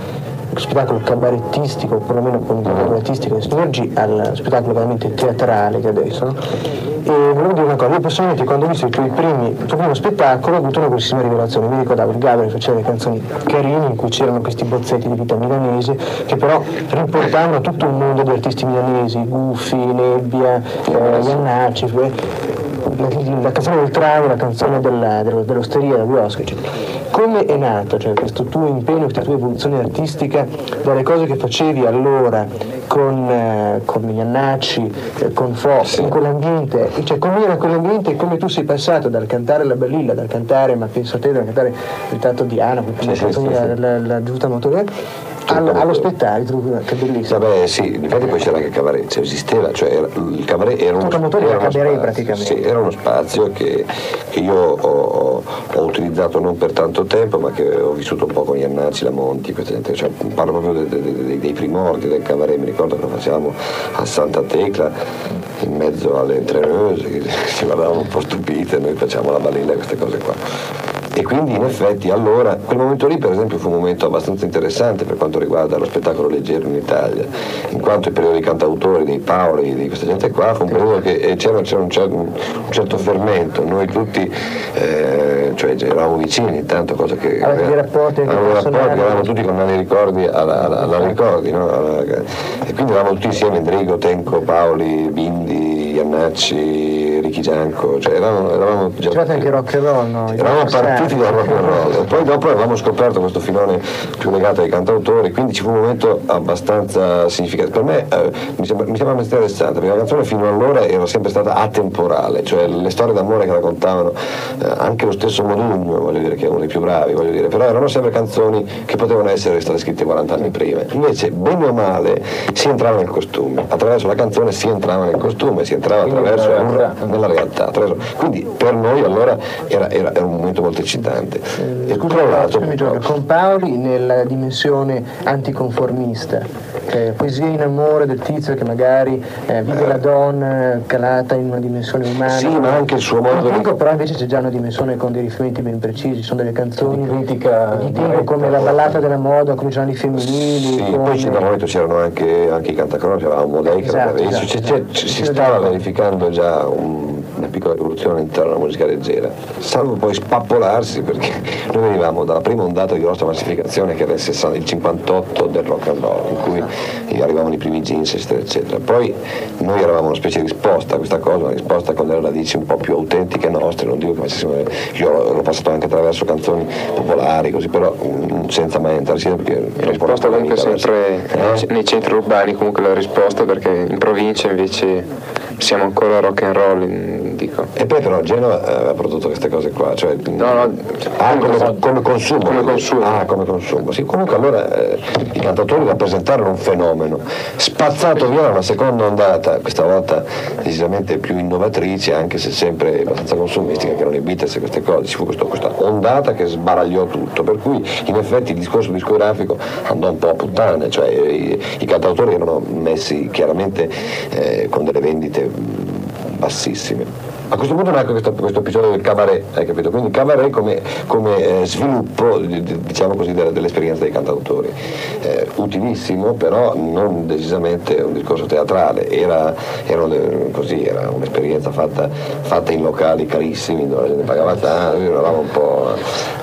spettacolo cabarettistico, o perlomeno con il cabarettistico e sinergi, al spettacolo veramente teatrale che adesso. E volevo dire una cosa, io personalmente quando ho visto i tuoi primi, il tuo primo spettacolo ho avuto una grossissima rivelazione, mi ricordavo il Gabriel faceva le canzoni carine in cui c'erano questi bozzetti di vita milanese che però riportavano tutto un mondo di artisti milanesi, Guffi, Nebbia, eh, Iannacci, eh, la, la canzone del trave, la canzone della- dello- dell'osteria, del Biosco, eccetera. Come è nato cioè, questo tuo impegno, questa tua evoluzione artistica dalle cose che facevi allora con, eh, con Iannacci, eh, con Fo, in quell'ambiente, cioè com'era quell'ambiente e come tu sei passato dal cantare la Bellilla, dal cantare Ma penso a te, dal cantare il ritratto di Anna, Sì, sì, sì, sì. la, la, la giusta allo, allo spettacolo, che bellissimo. Vabbè sì, infatti poi c'era anche il cabaret, cioè esisteva, cioè era- il cabaret era uno, era era cabaret spazio, praticamente. sì, era uno spazio che, che io ho, ho- ho utilizzato non per tanto tempo, ma che ho vissuto un po' con Iannacci, la Monti, questa gente, cioè, parlo proprio de- de- de- dei primordi del cabaret, mi ricordo che lo facevamo a Santa Tecla, in mezzo alle entreneuses, che <laughs> ci guardavano un po' stupite, noi facciamo la balilla e queste cose qua. E quindi in effetti allora, quel momento lì per esempio fu un momento abbastanza interessante per quanto riguarda lo spettacolo leggero in Italia, in quanto il periodo dei cantautori, dei Paoli, di questa gente qua, fu un periodo che eh, c'era, c'era un, cer- un certo fermento, noi tutti eh, cioè, eravamo vicini, tanto cosa che... Avevamo dei rapporti, eravamo tutti con Nani Ricordi alla, alla, alla Ricordi, no? Alla- e quindi eravamo tutti insieme, Endrigo, Tenco, Paoli, Bindi, Iannacci, Ricky Gianco, cioè eravamo, eravamo già... C'era anche rock and roll, no? Eravamo rock partiti star. dal rock and roll e poi dopo avevamo scoperto questo filone più legato ai cantautori, quindi ci fu un momento abbastanza significativo. Per me eh, mi, sembra, mi sembra interessante perché la canzone fino allora era sempre stata atemporale, cioè le storie d'amore che raccontavano eh, anche lo stesso Modugno, voglio dire che è uno dei più bravi, voglio dire, però erano sempre canzoni che potevano essere state scritte 40 anni prima. Invece, bene o male, si entrava nel costume, attraverso la canzone si entrava nel costume, si entrava Quindi attraverso nella un- realtà. attraverso- Quindi per noi allora era, era- era un momento molto eccitante. E l'altro, scusami, Giorgio, con Paoli nella dimensione anticonformista, cioè poesia in amore del tizio che magari eh, vive la donna calata in una dimensione umana. Sì, ma anche il suo modo Ma di- dico, però invece c'è già una dimensione con dei riferimenti ben precisi, sono delle canzoni Di critica di tempo diretta. come la ballata della moda, come i giornali femminili, Sì, come... poi c'è- da momento c'erano anche, anche i cantacronaci, avevamo Modei che era Esatto, esatto, C'è- c'è- esatto. ci- si stava esatto. verificando già un- una piccola rivoluzione all'interno della musica leggera, salvo poi spappolarsi perché noi venivamo dalla prima ondata di grossa massificazione che era il, 60 il 58 del rock and roll, in cui arrivavano i primi jeans eccetera eccetera. Poi noi eravamo una specie di risposta a questa cosa, una risposta con delle radici un po' più autentiche nostre, non dico che facessimo, io l'ho passato anche attraverso canzoni popolari così, però mm, senza mai entrare sia perché La risposta comunque sempre Eh? nei centri urbani comunque la risposta perché in provincia invece siamo ancora rock and roll dico. E poi però Genova eh, aveva prodotto queste cose qua, cioè, No, no, ah, come, come- come consumo. come consumo. Ah, come consumo. Sì, comunque allora eh, i cantautori rappresentarono un fenomeno. Spazzato via una seconda ondata, questa volta decisamente più innovatrice, anche se sempre abbastanza consumistica, che erano i Beatles e queste cose, ci fu questo- questa ondata che sbaragliò tutto, per cui in effetti il discorso discografico andò un po' a puttane, cioè i, i cantautori erano messi chiaramente eh, con delle vendite mh, bassissime. A questo punto nacque questo, questo episodio del cabaret, hai capito? Quindi cabaret come, come eh, sviluppo, di- di- diciamo così, dell'esperienza dei cantautori. Eh, utilissimo, però non decisamente un discorso teatrale, era, era così, era un'esperienza fatta, fatta in locali carissimi, dove la gente pagava tanto, eravamo un po'.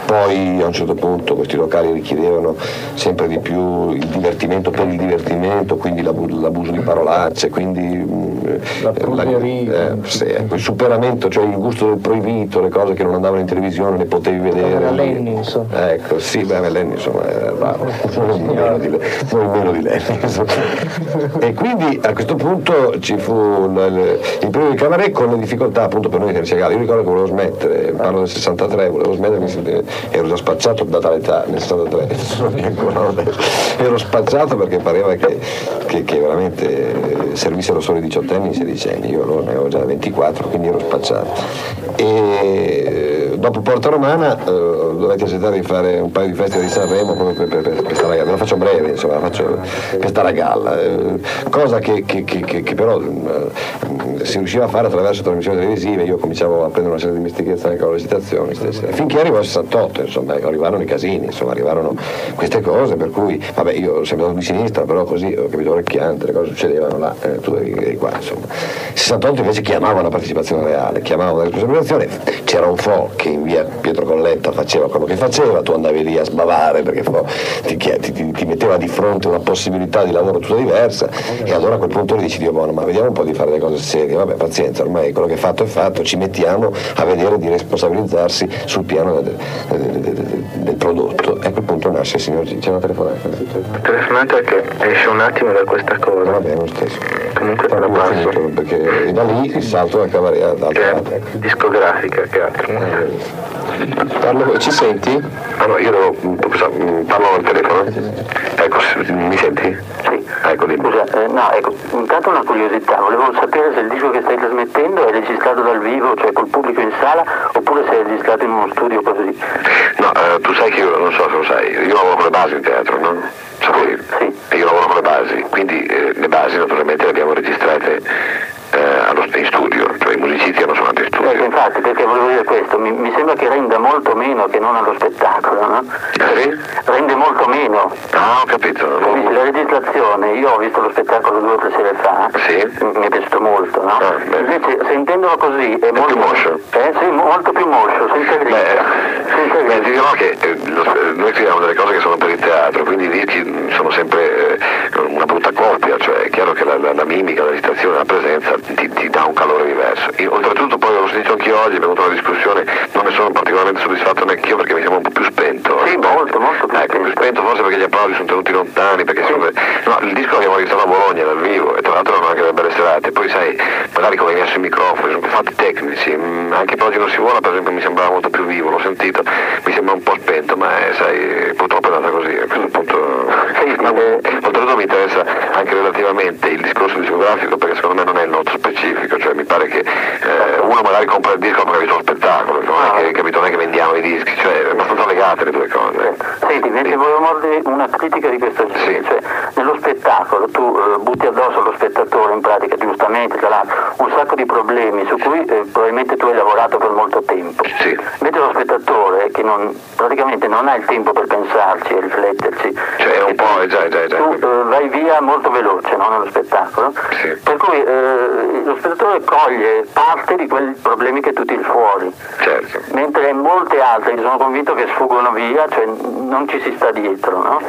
Poi a un certo punto questi locali richiedevano sempre di più il divertimento per il divertimento, quindi l'abu- l'abuso di parolacce, quindi La eh, pruderia. eh, sì, ecco, il superamento, cioè il gusto del proibito, le cose che non andavano in televisione, le potevi vedere. Lenny, insomma. Ecco, sì, beh, Lenny insomma era bravo, <laughs> non meno di, non meno di Lenny. insomma. E quindi a questo punto ci fu il, il, il periodo di cabaret con le difficoltà appunto per noi che Io ricordo che volevo smettere, parlo del 63, volevo smettere, mi sentivo- ero già spacciato da tale età, nel 63, sono io ancora adesso. ero spacciato perché pareva che, che- che veramente eh, servissero solo i diciottenni e i sedicenni, io ne avevo già 24, quindi ero spacciato. E eh, dopo Porta Romana eh, dovetti accettare di fare un paio di feste di Sanremo proprio per, per, per, stare a la faccio breve, insomma, la faccio per stare eh, cosa che, che- che- che- però eh, si riusciva a fare attraverso trasmissioni televisive, io cominciavo a prendere una serie di dimestichezza anche con le recitazioni stesse, finché arrivò al 68, insomma, ecco, arrivarono i casini, insomma, arrivarono queste cose, per cui, vabbè, io sempre stato di sinistra, però così ho capito orecchiante, le cose succedevano là, eh, tu eri, qua, insomma. Il 68 invece chiamava la partecipazione reale, chiamava la responsabilizzazione, c'era un fo che in via Pietro Colletta faceva quello che faceva, tu andavi lì a sbavare perché ti, ti- ti- metteva di fronte una possibilità di lavoro tutta diversa e allora a quel punto lì dici Dio buono, ma vediamo un po' di fare le cose serie, vabbè pazienza, ormai quello che è fatto è fatto, ci mettiamo a vedere di responsabilizzarsi sul piano del, del- del- del- del prodotto. E a quel punto nasce signor. C'è una telefonata. Telefonata che esce un attimo da questa cosa. Va bene, lo stesso. Comunque la Proprio passo. perché da lì il salto al cabaret ad è discografica che altro. Parlo, ci senti? Allora, io devo, scusa, parlo al telefono? Ecco, s- mi senti? Sì. Ecco. Scusa, eh, no, ecco, intanto una curiosità, volevo sapere se il disco che stai trasmettendo è registrato dal vivo, cioè col pubblico in sala, oppure se è registrato in uno studio così. No, eh, tu sai che io, non so se lo sai, io lavoro con le basi in teatro, no? Sapevi? Sì. Io lavoro con le basi, quindi eh, le basi naturalmente le abbiamo registrate eh, allo, in studio, musicisti hanno suonato in Ecco, studio. infatti, perché volevo dire questo, mi, mi sembra che renda molto meno che non allo spettacolo, no? Sì? Rende molto meno. Ah, ho capito. Capisci, La registrazione, io ho visto lo spettacolo due o tre sere fa, Sì? mi è piaciuto molto, no? Ah. Invece sentendolo così è, molto più moscio? Eh sì, molto più moscio, senza grida. Beh, senza beh, ti grida. dirò che eh, lo- noi scriviamo delle cose che sono per il teatro, quindi lì ci- sono sempre eh, una brutta coppia, cioè è chiaro che la, la- la mimica, la recitazione, la presenza ti, ti dà un calore diverso. Io, oltretutto poi l'ho sentito anch'io oggi, abbiamo avuto una discussione, non ne sono particolarmente soddisfatto neanche io perché mi sembra un po' più spento. Sì, molto, molto più Ecco, più spento forse perché gli applausi sono tenuti lontani, perché sono- no, il disco l'abbiamo registrato a Bologna dal vivo e tra l'altro erano anche delle belle serate, poi sai, magari come messo i microfoni, sono fatti tecnici, mm, anche per oggi non si vuole, per esempio mi sembrava molto più vivo, l'ho sentito, mi sembra un po' spento, ma eh, sai, purtroppo è andata così, a questo punto. Oltretutto mi interessa anche relativamente il discorso discografico perché secondo me non è il nostro specifico, cioè mi pare che eh, uno magari compra il disco perché ha visto lo spettacolo, non è che, capito, non è che vendiamo i dischi, cioè è abbastanza legate le due cose. Senti, invece Sì. volevo mordere una critica di questo genere, Sì. cioè nello spettacolo tu eh, butti addosso allo spettatore in pratica giustamente tra l'altro un sacco di problemi su cui eh, probabilmente tu hai lavorato per molto tempo. Sì. Invece lo spettatore che non, praticamente non ha il tempo per pensarci e rifletterci, Cioè è un po', eh, già, già, già. tu eh, vai via molto veloce no, nello spettacolo, per cui eh, lo spettatore coglie parte di quei problemi che tu tiri fuori Certo. mentre molte altre sono convinto che sfuggono via, cioè non ci si sta dietro, no?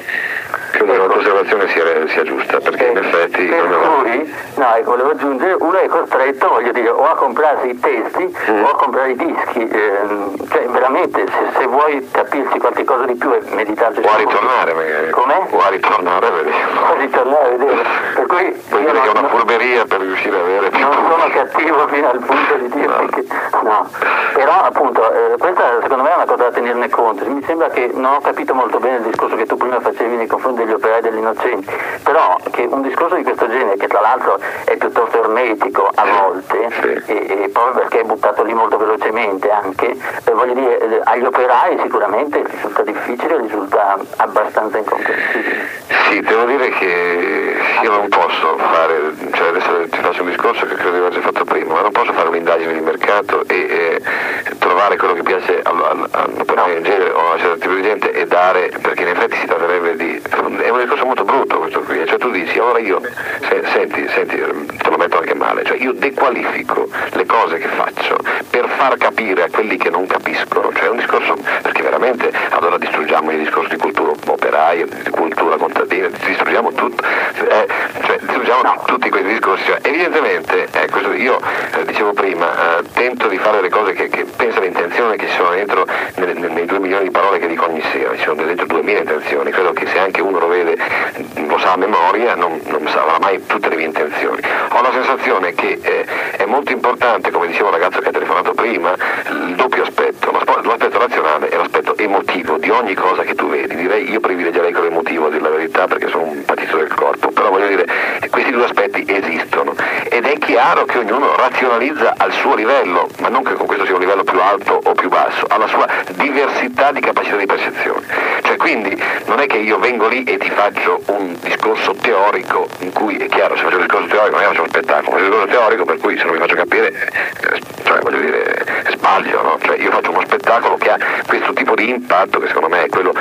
Credo che la tua osservazione sia, sia giusta, perché in effetti per cui, no, ecco, volevo aggiungere, uno è costretto, voglio dire, o a comprarsi i testi Mm. o a comprare i dischi, ehm, cioè veramente se, se vuoi capirci qualche cosa di più e meditarci o a ritornare magari. Com'è? O a ritornare, vediamo. O a ritornare a vedere. Per cui Vuol dire che è una furberia per riuscire a avere più non sono cattivo fino al punto di dirti che no però appunto eh, questa secondo me è una cosa da tenerne conto mi sembra che non ho capito molto bene il discorso che tu prima facevi nei confronti degli operai degli innocenti. Però che un discorso di questo genere che tra l'altro è piuttosto ermetico a volte sì. e, e proprio perché è buttato lì molto velocemente anche eh, voglio dire eh, agli operai sicuramente risulta difficile risulta abbastanza incomprensibile. Sì, devo dire che io non posso fare, cioè adesso ti faccio un discorso che credo di aver già fatto prima, ma non posso fare un'indagine di mercato e eh, trovare quello che piace all'operaio in genere o a un certo tipo di gente e dare, perché in effetti si tratterebbe di... è un discorso molto brutto questo qui, cioè tu dici, ora io, se, senti, senti, te lo metto anche male, cioè io dequalifico le cose che faccio per far capire a quelli che non capiscono, cioè è un discorso, perché veramente allora distruggiamo il discorso di cultura operaia, di cultura contadina, distruggiamo tutto, eh, cioè distruggiamo tutti questi discorsi, cioè, evidentemente, eh, questo, io eh, dicevo prima, eh, tento di fare le cose che, che penso le intenzioni che ci sono dentro nei, nei due milioni di parole che dico ogni sera, duemila intenzioni, credo che se anche uno lo vede, lo sa a memoria, non, non saprà mai tutte le mie intenzioni. Ho la sensazione che eh, è molto importante, come diceva il ragazzo che ha telefonato prima, il doppio aspetto, l'aspetto razionale emotivo di ogni cosa che tu vedi. Direi io privilegerei quello emotivo a dire la verità perché sono un patito del corpo, però voglio dire, questi due aspetti esistono ed è chiaro che ognuno razionalizza al suo livello, ma non che con questo sia un livello più alto o più basso, alla sua diversità di capacità di percezione. Cioè quindi non è che io vengo lì e ti faccio un discorso teorico in cui è chiaro, se faccio un discorso teorico non è faccio un spettacolo, faccio un discorso teorico per cui se non mi faccio capire, eh, cioè voglio dire, sbaglio, no? Cioè io faccio uno spettacolo che ha questo tipo di impatto che secondo me è quello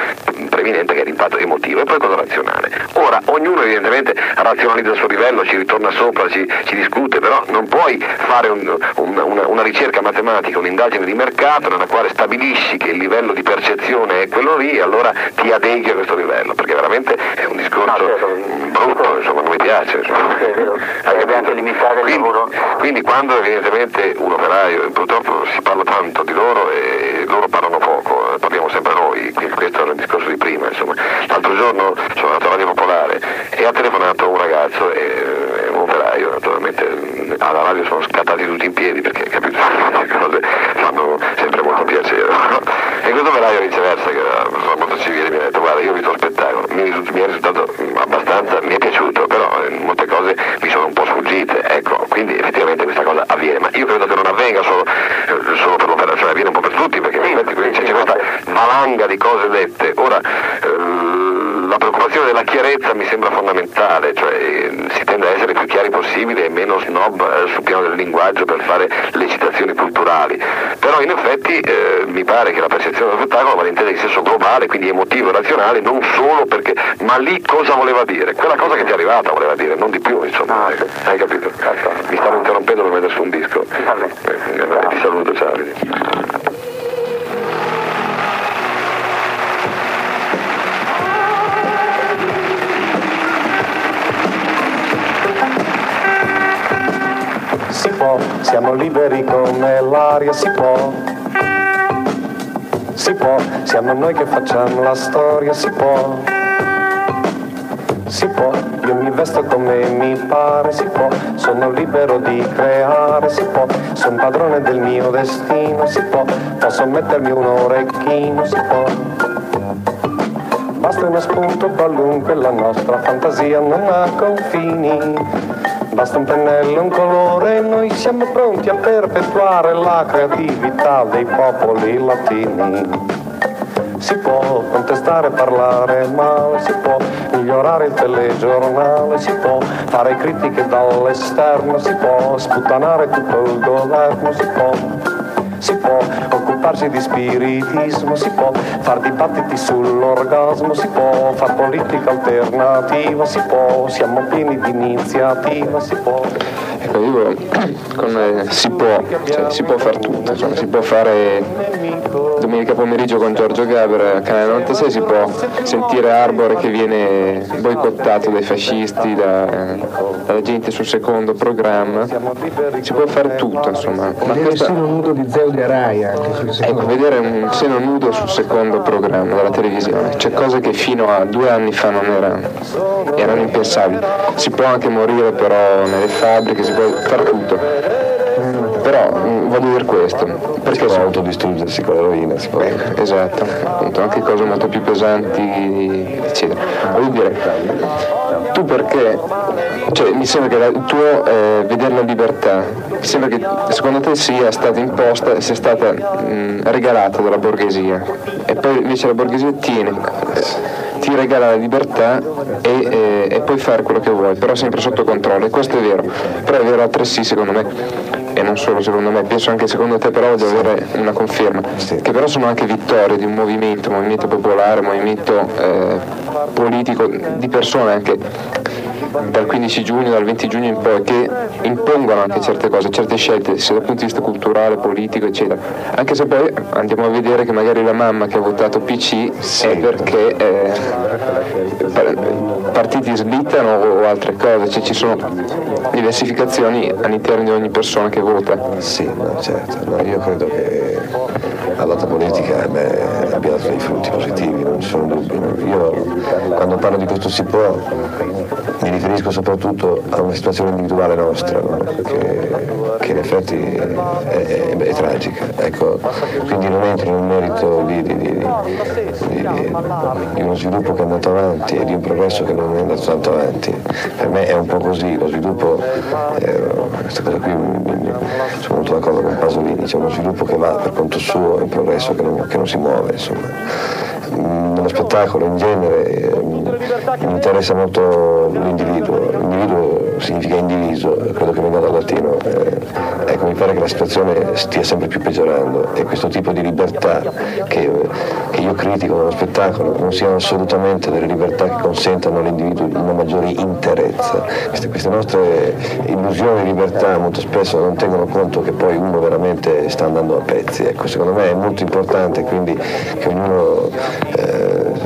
preminente che è l'impatto emotivo e poi quello razionale. Ora, ognuno evidentemente razionalizza il suo livello, ci ritorna sopra, ci, ci discute, però non puoi fare un, un, una, una, ricerca matematica, un'indagine di mercato nella quale stabilisci che il livello di percezione è quello lì e allora ti adegui a questo livello, perché veramente è un discorso no, certo. brutto, insomma, non mi piace. Sarebbe <laughs> anche limitare il quindi, lavoro. Quindi quando evidentemente un operaio, purtroppo si parla tanto di loro e loro parlano poco, eh, parliamo sempre noi, questo era il discorso di prima, insomma. L'altro giorno sono andato a Radio Popolare e ha telefonato un ragazzo, e, un operaio, naturalmente alla radio sono scattati tutti in piedi perché capito, <laughs> queste cose fanno sempre molto piacere. E questo operaio viceversa, che era molto civile, mi ha detto guarda io ho visto lo spettacolo, mi, mi è risultato abbastanza, mi è piaciuto, però molte cose mi sono un po' sfuggite, ecco, quindi effettivamente questa cosa avviene, ma io credo che non avvenga solo per l'operaio, cioè avviene un po' per tutti perché in effetti c'è questa valanga di cose dette. Ora, eh, la preoccupazione della chiarezza mi sembra fondamentale, cioè eh, si tende a essere più chiari possibile e meno snob eh, sul piano del linguaggio per fare le citazioni culturali. Però in effetti eh, mi pare che la percezione dello spettacolo vada intesa in senso globale, quindi emotivo e razionale, non solo perché, ma lì cosa voleva dire? Quella cosa che ti è arrivata voleva dire, non di più, insomma. Ah, Hai capito? Mi stavo interrompendo per mettere su un disco. Eh, ti saluto, ciao. Si può, siamo liberi come l'aria, si può. Si può, siamo noi che facciamo la storia, si può. Si può, io mi vesto come mi pare, si può, sono libero di creare, si può, sono padrone del mio destino, si può, posso mettermi un orecchino, si può. Basta uno spunto qualunque, la nostra fantasia non ha confini. Basta un pennello, un colore, noi siamo pronti a perpetuare la creatività dei popoli latini. Si può contestare, parlare male, si può migliorare il telegiornale, si può fare critiche dall'esterno, si può sputtanare tutto il governo, si può si può occuparsi di spiritismo, si può far dibattiti sull'orgasmo, si può far politica alternativa, si può, siamo pieni di iniziativa, si può. Ecco, io con eh, si può, cioè, si può fare tutto, insomma, si può fare domenica pomeriggio con Giorgio Gaber a Canale 96 si può sentire Arbore che viene boicottato dai fascisti, da, dalla gente sul secondo programma, si può fare tutto insomma. Ma vedere questa... il seno nudo di Zeo di Araia Ecco, vedere un seno nudo sul secondo programma della televisione, c'è cose che fino a due anni fa non erano, erano impensabili. Si può anche morire però nelle fabbriche, si può fare tutto però mm, voglio dire questo perché si può autodistruggersi con l'eroina si può ecco, esatto appunto anche cose molto più pesanti eccetera. Voglio dire tu perché cioè, mi sembra che il tuo eh, vedere la libertà mi sembra che secondo te sia stata imposta e sia stata mh, mm, regalata dalla borghesia. E poi invece la borghesia tiene ti regala la libertà e, e, e, puoi fare quello che vuoi, però sempre sotto controllo, e questo è vero, però è vero altresì secondo me, e non solo secondo me, penso anche secondo te però devo avere una conferma, che però sono anche vittorie di un movimento, movimento popolare, movimento eh, politico, di persone anche dal 15 giugno, dal 20 giugno in poi, che impongono anche certe cose, certe scelte, sia dal punto di vista culturale, politico, eccetera. Anche se poi andiamo a vedere che magari la mamma che ha votato PC sì. è perché eh, partiti slittano o altre cose, cioè ci sono diversificazioni all'interno di ogni persona che vota. Sì, no, certo, no, io credo che la lotta politica beh, abbia dato dei frutti positivi, non ci sono dubbi. Io quando parlo di questo si può mi riferisco soprattutto a una situazione individuale nostra, no? che, che, in effetti è, è, è, tragica. Ecco, quindi non entro nel merito di, di, di, di, uno sviluppo che è andato avanti e di un progresso che non è andato tanto avanti. Per me è un po' così, lo sviluppo, eh, questa cosa qui sono molto d'accordo con Pasolini, c'è uno sviluppo che va per conto suo, un progresso che non, che non si muove. Insomma nello spettacolo in genere mi interessa molto l'individuo, l'individuo significa indiviso, credo che venga dal latino, eh, ecco mi pare che la situazione stia sempre più peggiorando e questo tipo di libertà che, che io critico nello spettacolo non siano assolutamente delle libertà che consentano all'individuo una maggiore interezza. Queste, queste nostre illusioni di libertà molto spesso non tengono conto che poi uno veramente sta andando a pezzi, ecco, secondo me è molto importante quindi che ognuno eh,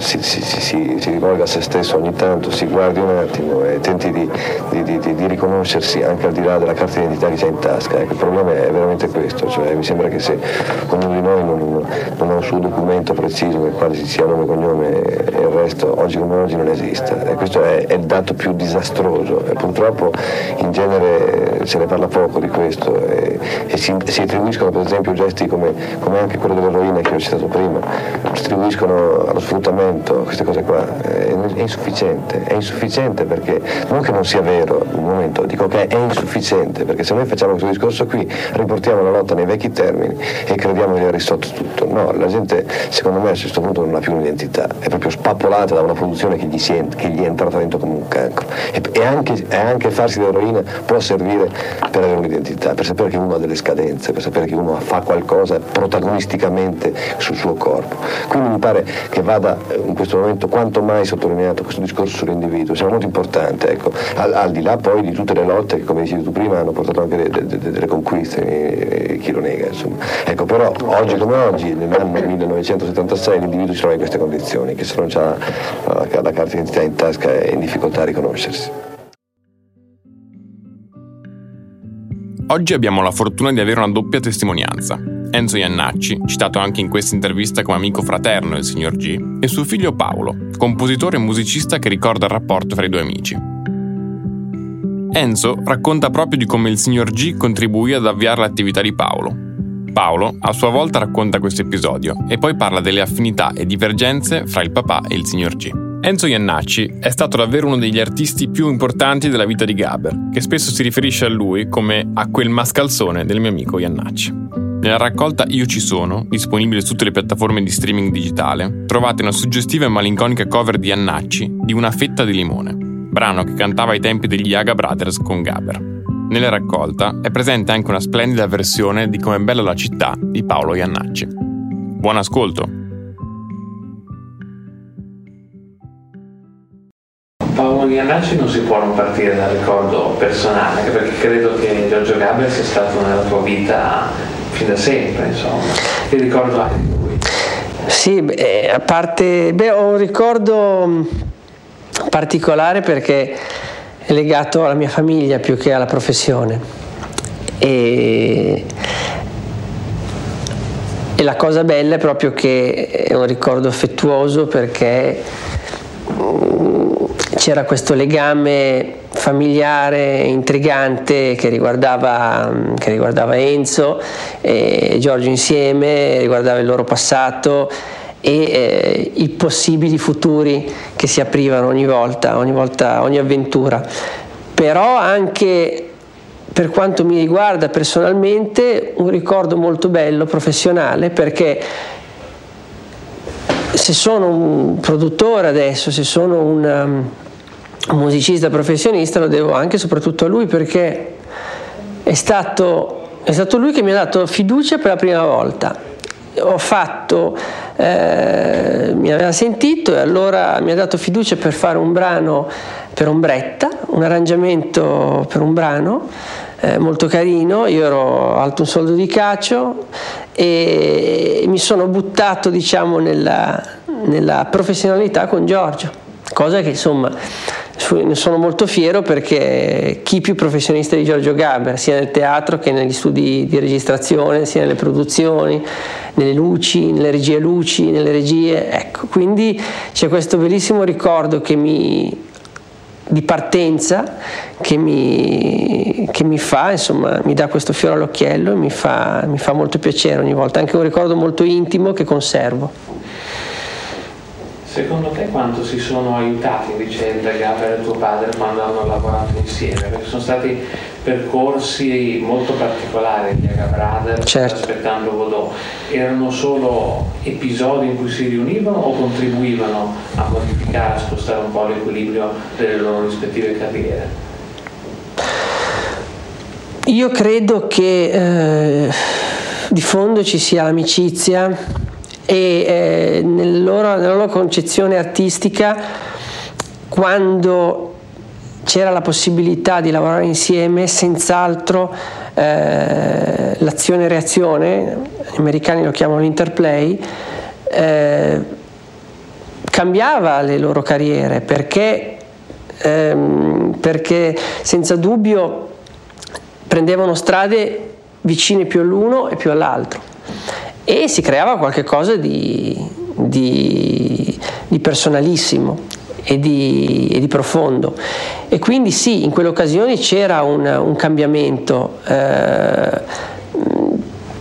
si, si, si, si, rivolga a se stesso ogni tanto, si guardi un attimo e tenti di, di, di, di riconoscersi anche al di là della carta d'identità che c'è in tasca. Ecco, il problema è veramente questo, cioè, mi sembra che se ognuno di noi non, non, ha un suo documento preciso nel quale ci sia nome, cognome e il resto, oggi come oggi non esiste. E questo è, è il dato più disastroso. E purtroppo in genere se ne parla poco di questo. E, e si, si, attribuiscono per esempio gesti come, come anche quello dell'eroina che ho citato prima, si attribuiscono allo sfruttamento, queste cose qua, è, insufficiente, è insufficiente perché non che non sia vero il momento, dico che è insufficiente perché se noi facciamo questo discorso qui riportiamo la lotta nei vecchi termini e crediamo di aver risolto tutto. No, la gente secondo me a questo punto non ha più un'identità, è proprio spappolata da una produzione che gli, è, che gli è entrata dentro come un cancro e, e, anche, e anche farsi dell'eroina può servire per avere un'identità, per sapere che uno ha delle scadenze, per sapere che uno fa qualcosa protagonisticamente sul suo corpo. Quindi mi pare che vada eh, in questo momento quanto mai sottolineato questo discorso sull'individuo, sia molto importante, ecco, al, al, di là poi di tutte le lotte che come dicevi tu prima hanno portato anche de, de, de, delle conquiste, e, e chi lo nega insomma. Ecco, però oggi come oggi, nell'anno 1976, l'individuo si trova in queste condizioni, che se non ha la, la carta d'identità in tasca è in difficoltà a riconoscersi. Oggi abbiamo la fortuna di avere una doppia testimonianza. Enzo Iannacci, citato anche in questa intervista come amico fraterno del signor G, e suo figlio Paolo, compositore e musicista che ricorda il rapporto fra i due amici. Enzo racconta proprio di come il signor G contribuì ad avviare l'attività di Paolo. Paolo a sua volta racconta questo episodio e poi parla delle affinità e divergenze fra il papà e il signor G. Enzo Iannacci è stato davvero uno degli artisti più importanti della vita di Gaber, che spesso si riferisce a lui come a quel mascalzone del mio amico Iannacci. Nella raccolta Io ci sono, disponibile su tutte le piattaforme di streaming digitale, trovate una suggestiva e malinconica cover di Iannacci di Una fetta di limone, brano che cantava ai tempi degli Yaga Brothers con Gaber. Nella raccolta è presente anche una splendida versione di Com'è bella la città di Paolo Iannacci. Buon ascolto! Paolo Iannacci non si può non partire dal ricordo personale, anche perché credo che Giorgio Gaber sia stato nella tua vita fin da sempre, insomma. Che ricordo hai di lui? Sì, beh, a parte, beh, ho un ricordo particolare perché è legato alla mia famiglia più che alla professione. E, e la cosa bella è proprio che è un ricordo affettuoso perché c'era questo legame familiare intrigante che riguardava, che riguardava Enzo e Giorgio insieme, riguardava il loro passato e eh, i possibili futuri che si aprivano ogni volta, ogni volta, ogni avventura. Però anche per quanto mi riguarda personalmente un ricordo molto bello, professionale, perché se sono un produttore adesso, se sono un, um, musicista professionista, lo devo anche e soprattutto a lui perché è stato, è stato lui che mi ha dato fiducia per la prima volta. Ho fatto, eh, mi aveva sentito e allora mi ha dato fiducia per fare un brano per ombretta, un arrangiamento per un brano eh, molto carino, io ero alto un soldo di cacio e mi sono buttato diciamo nella, nella professionalità con Giorgio, cosa che insomma ne sono molto fiero perché chi più professionista di Giorgio Gaber, sia nel teatro che negli studi di registrazione, sia nelle produzioni, nelle luci, nelle regie luci, nelle regie, ecco, quindi c'è questo bellissimo ricordo che mi, di partenza che mi, che mi, fa, insomma, mi dà questo fiore all'occhiello e mi fa, mi fa molto piacere ogni volta, anche un ricordo molto intimo che conservo. Secondo te quanto si sono aiutati in vicenda Gabriele e tuo padre quando hanno lavorato insieme? Perché sono stati percorsi molto particolari di Aga Brother certo. aspettando Godot. Erano solo episodi in cui si riunivano o contribuivano a modificare, a spostare un po' l'equilibrio delle loro rispettive carriere? Io credo che eh, di fondo ci sia amicizia e eh, nel loro, nella loro concezione artistica quando c'era la possibilità di lavorare insieme, senz'altro eh, l'azione-reazione, gli americani lo chiamano l'interplay, eh, cambiava le loro carriere perché, ehm, perché senza dubbio prendevano strade vicine più all'uno e più all'altro. E si creava qualcosa di, di, di personalissimo e di, e di, profondo. E quindi sì, in quelle occasioni c'era un, un cambiamento. Eh,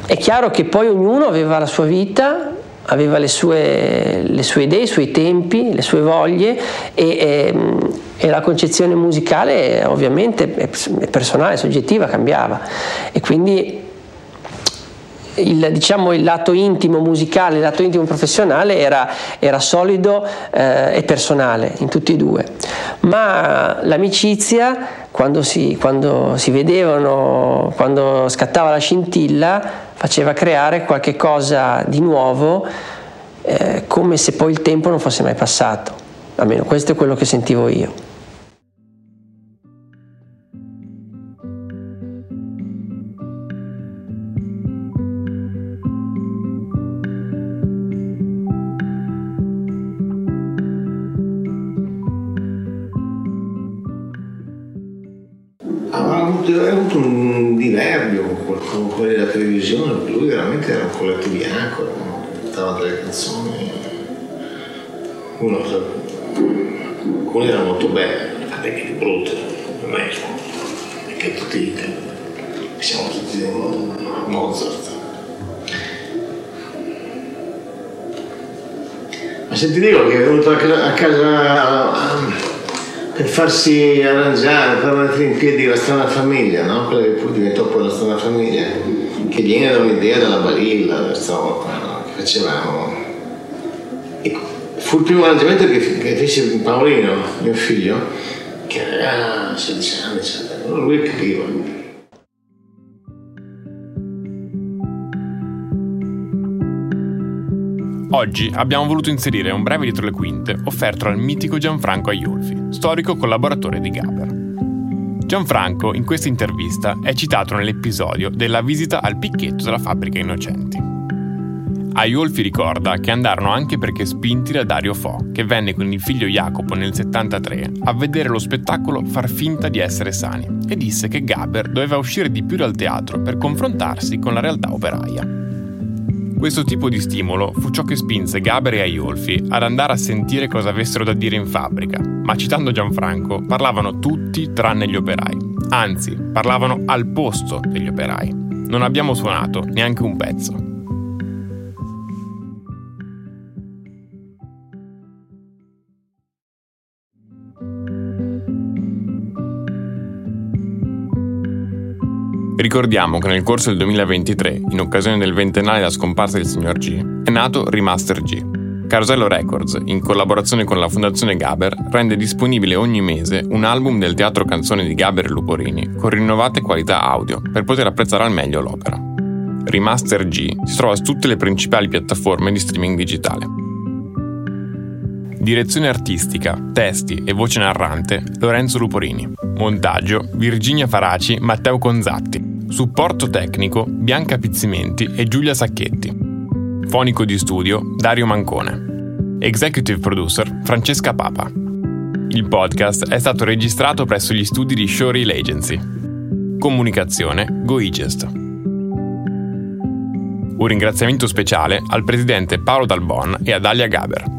è chiaro che poi ognuno aveva la sua vita, aveva le sue, le sue idee, i suoi tempi, le sue voglie e, e, e la concezione musicale ovviamente è personale, soggettiva, cambiava. E quindi il, diciamo, il lato intimo musicale, il lato intimo professionale era, era solido eh, e personale in tutti e due, ma l'amicizia quando si, quando si vedevano, quando scattava la scintilla, faceva creare qualche cosa di nuovo eh, come se poi il tempo non fosse mai passato, almeno questo è quello che sentivo io. Molto belle, anche più brutte, me, perché tutti siamo tutti Mozart. Ma se ti dico che è venuto a casa, casa per farsi arrangiare, per mettere in piedi la strana famiglia, no? quella che poi diventò poi la strana famiglia che viene da un'idea della Barilla, no? che facevamo. Fu il primo arrangiamento che, che fece Paolino, mio figlio, che aveva 16 anni, 17 anni, lui capiva. Oggi abbiamo voluto inserire un breve dietro le quinte offerto dal mitico Gianfranco Aiolfi, storico collaboratore di Gaber. Gianfranco in questa intervista è citato nell'episodio della visita al picchetto della fabbrica Innocenti. Aiolfi ricorda che andarono anche perché spinti da Dario Fo, che venne con il figlio Jacopo nel 73 a vedere lo spettacolo far finta di essere sani e disse che Gaber doveva uscire di più dal teatro per confrontarsi con la realtà operaia. Questo tipo di stimolo fu ciò che spinse Gaber e Aiolfi ad andare a sentire cosa avessero da dire in fabbrica, ma citando Gianfranco, parlavano tutti tranne gli operai. Anzi, parlavano al posto degli operai. Non abbiamo suonato neanche un pezzo. Ricordiamo che nel corso del 2023, in occasione del ventennale della scomparsa del signor G, è nato Remaster G, Carosello Records, in collaborazione con la Fondazione Gaber, rende disponibile ogni mese un album del teatro canzone di Gaber e Luporini con rinnovate qualità audio per poter apprezzare al meglio l'opera. Remaster G si trova su tutte le principali piattaforme di streaming digitale. Direzione artistica, testi e voce narrante Lorenzo Luporini. Montaggio Virginia Faraci, Matteo Conzatti. Supporto tecnico Bianca Pizzimenti e Giulia Sacchetti. Fonico di studio Dario Mancone. Executive producer Francesca Papa. Il podcast è stato registrato presso gli studi di Showreel Agency. Comunicazione GoIgest. Un ringraziamento speciale al presidente Paolo Dalbon e a Dalia Gaber.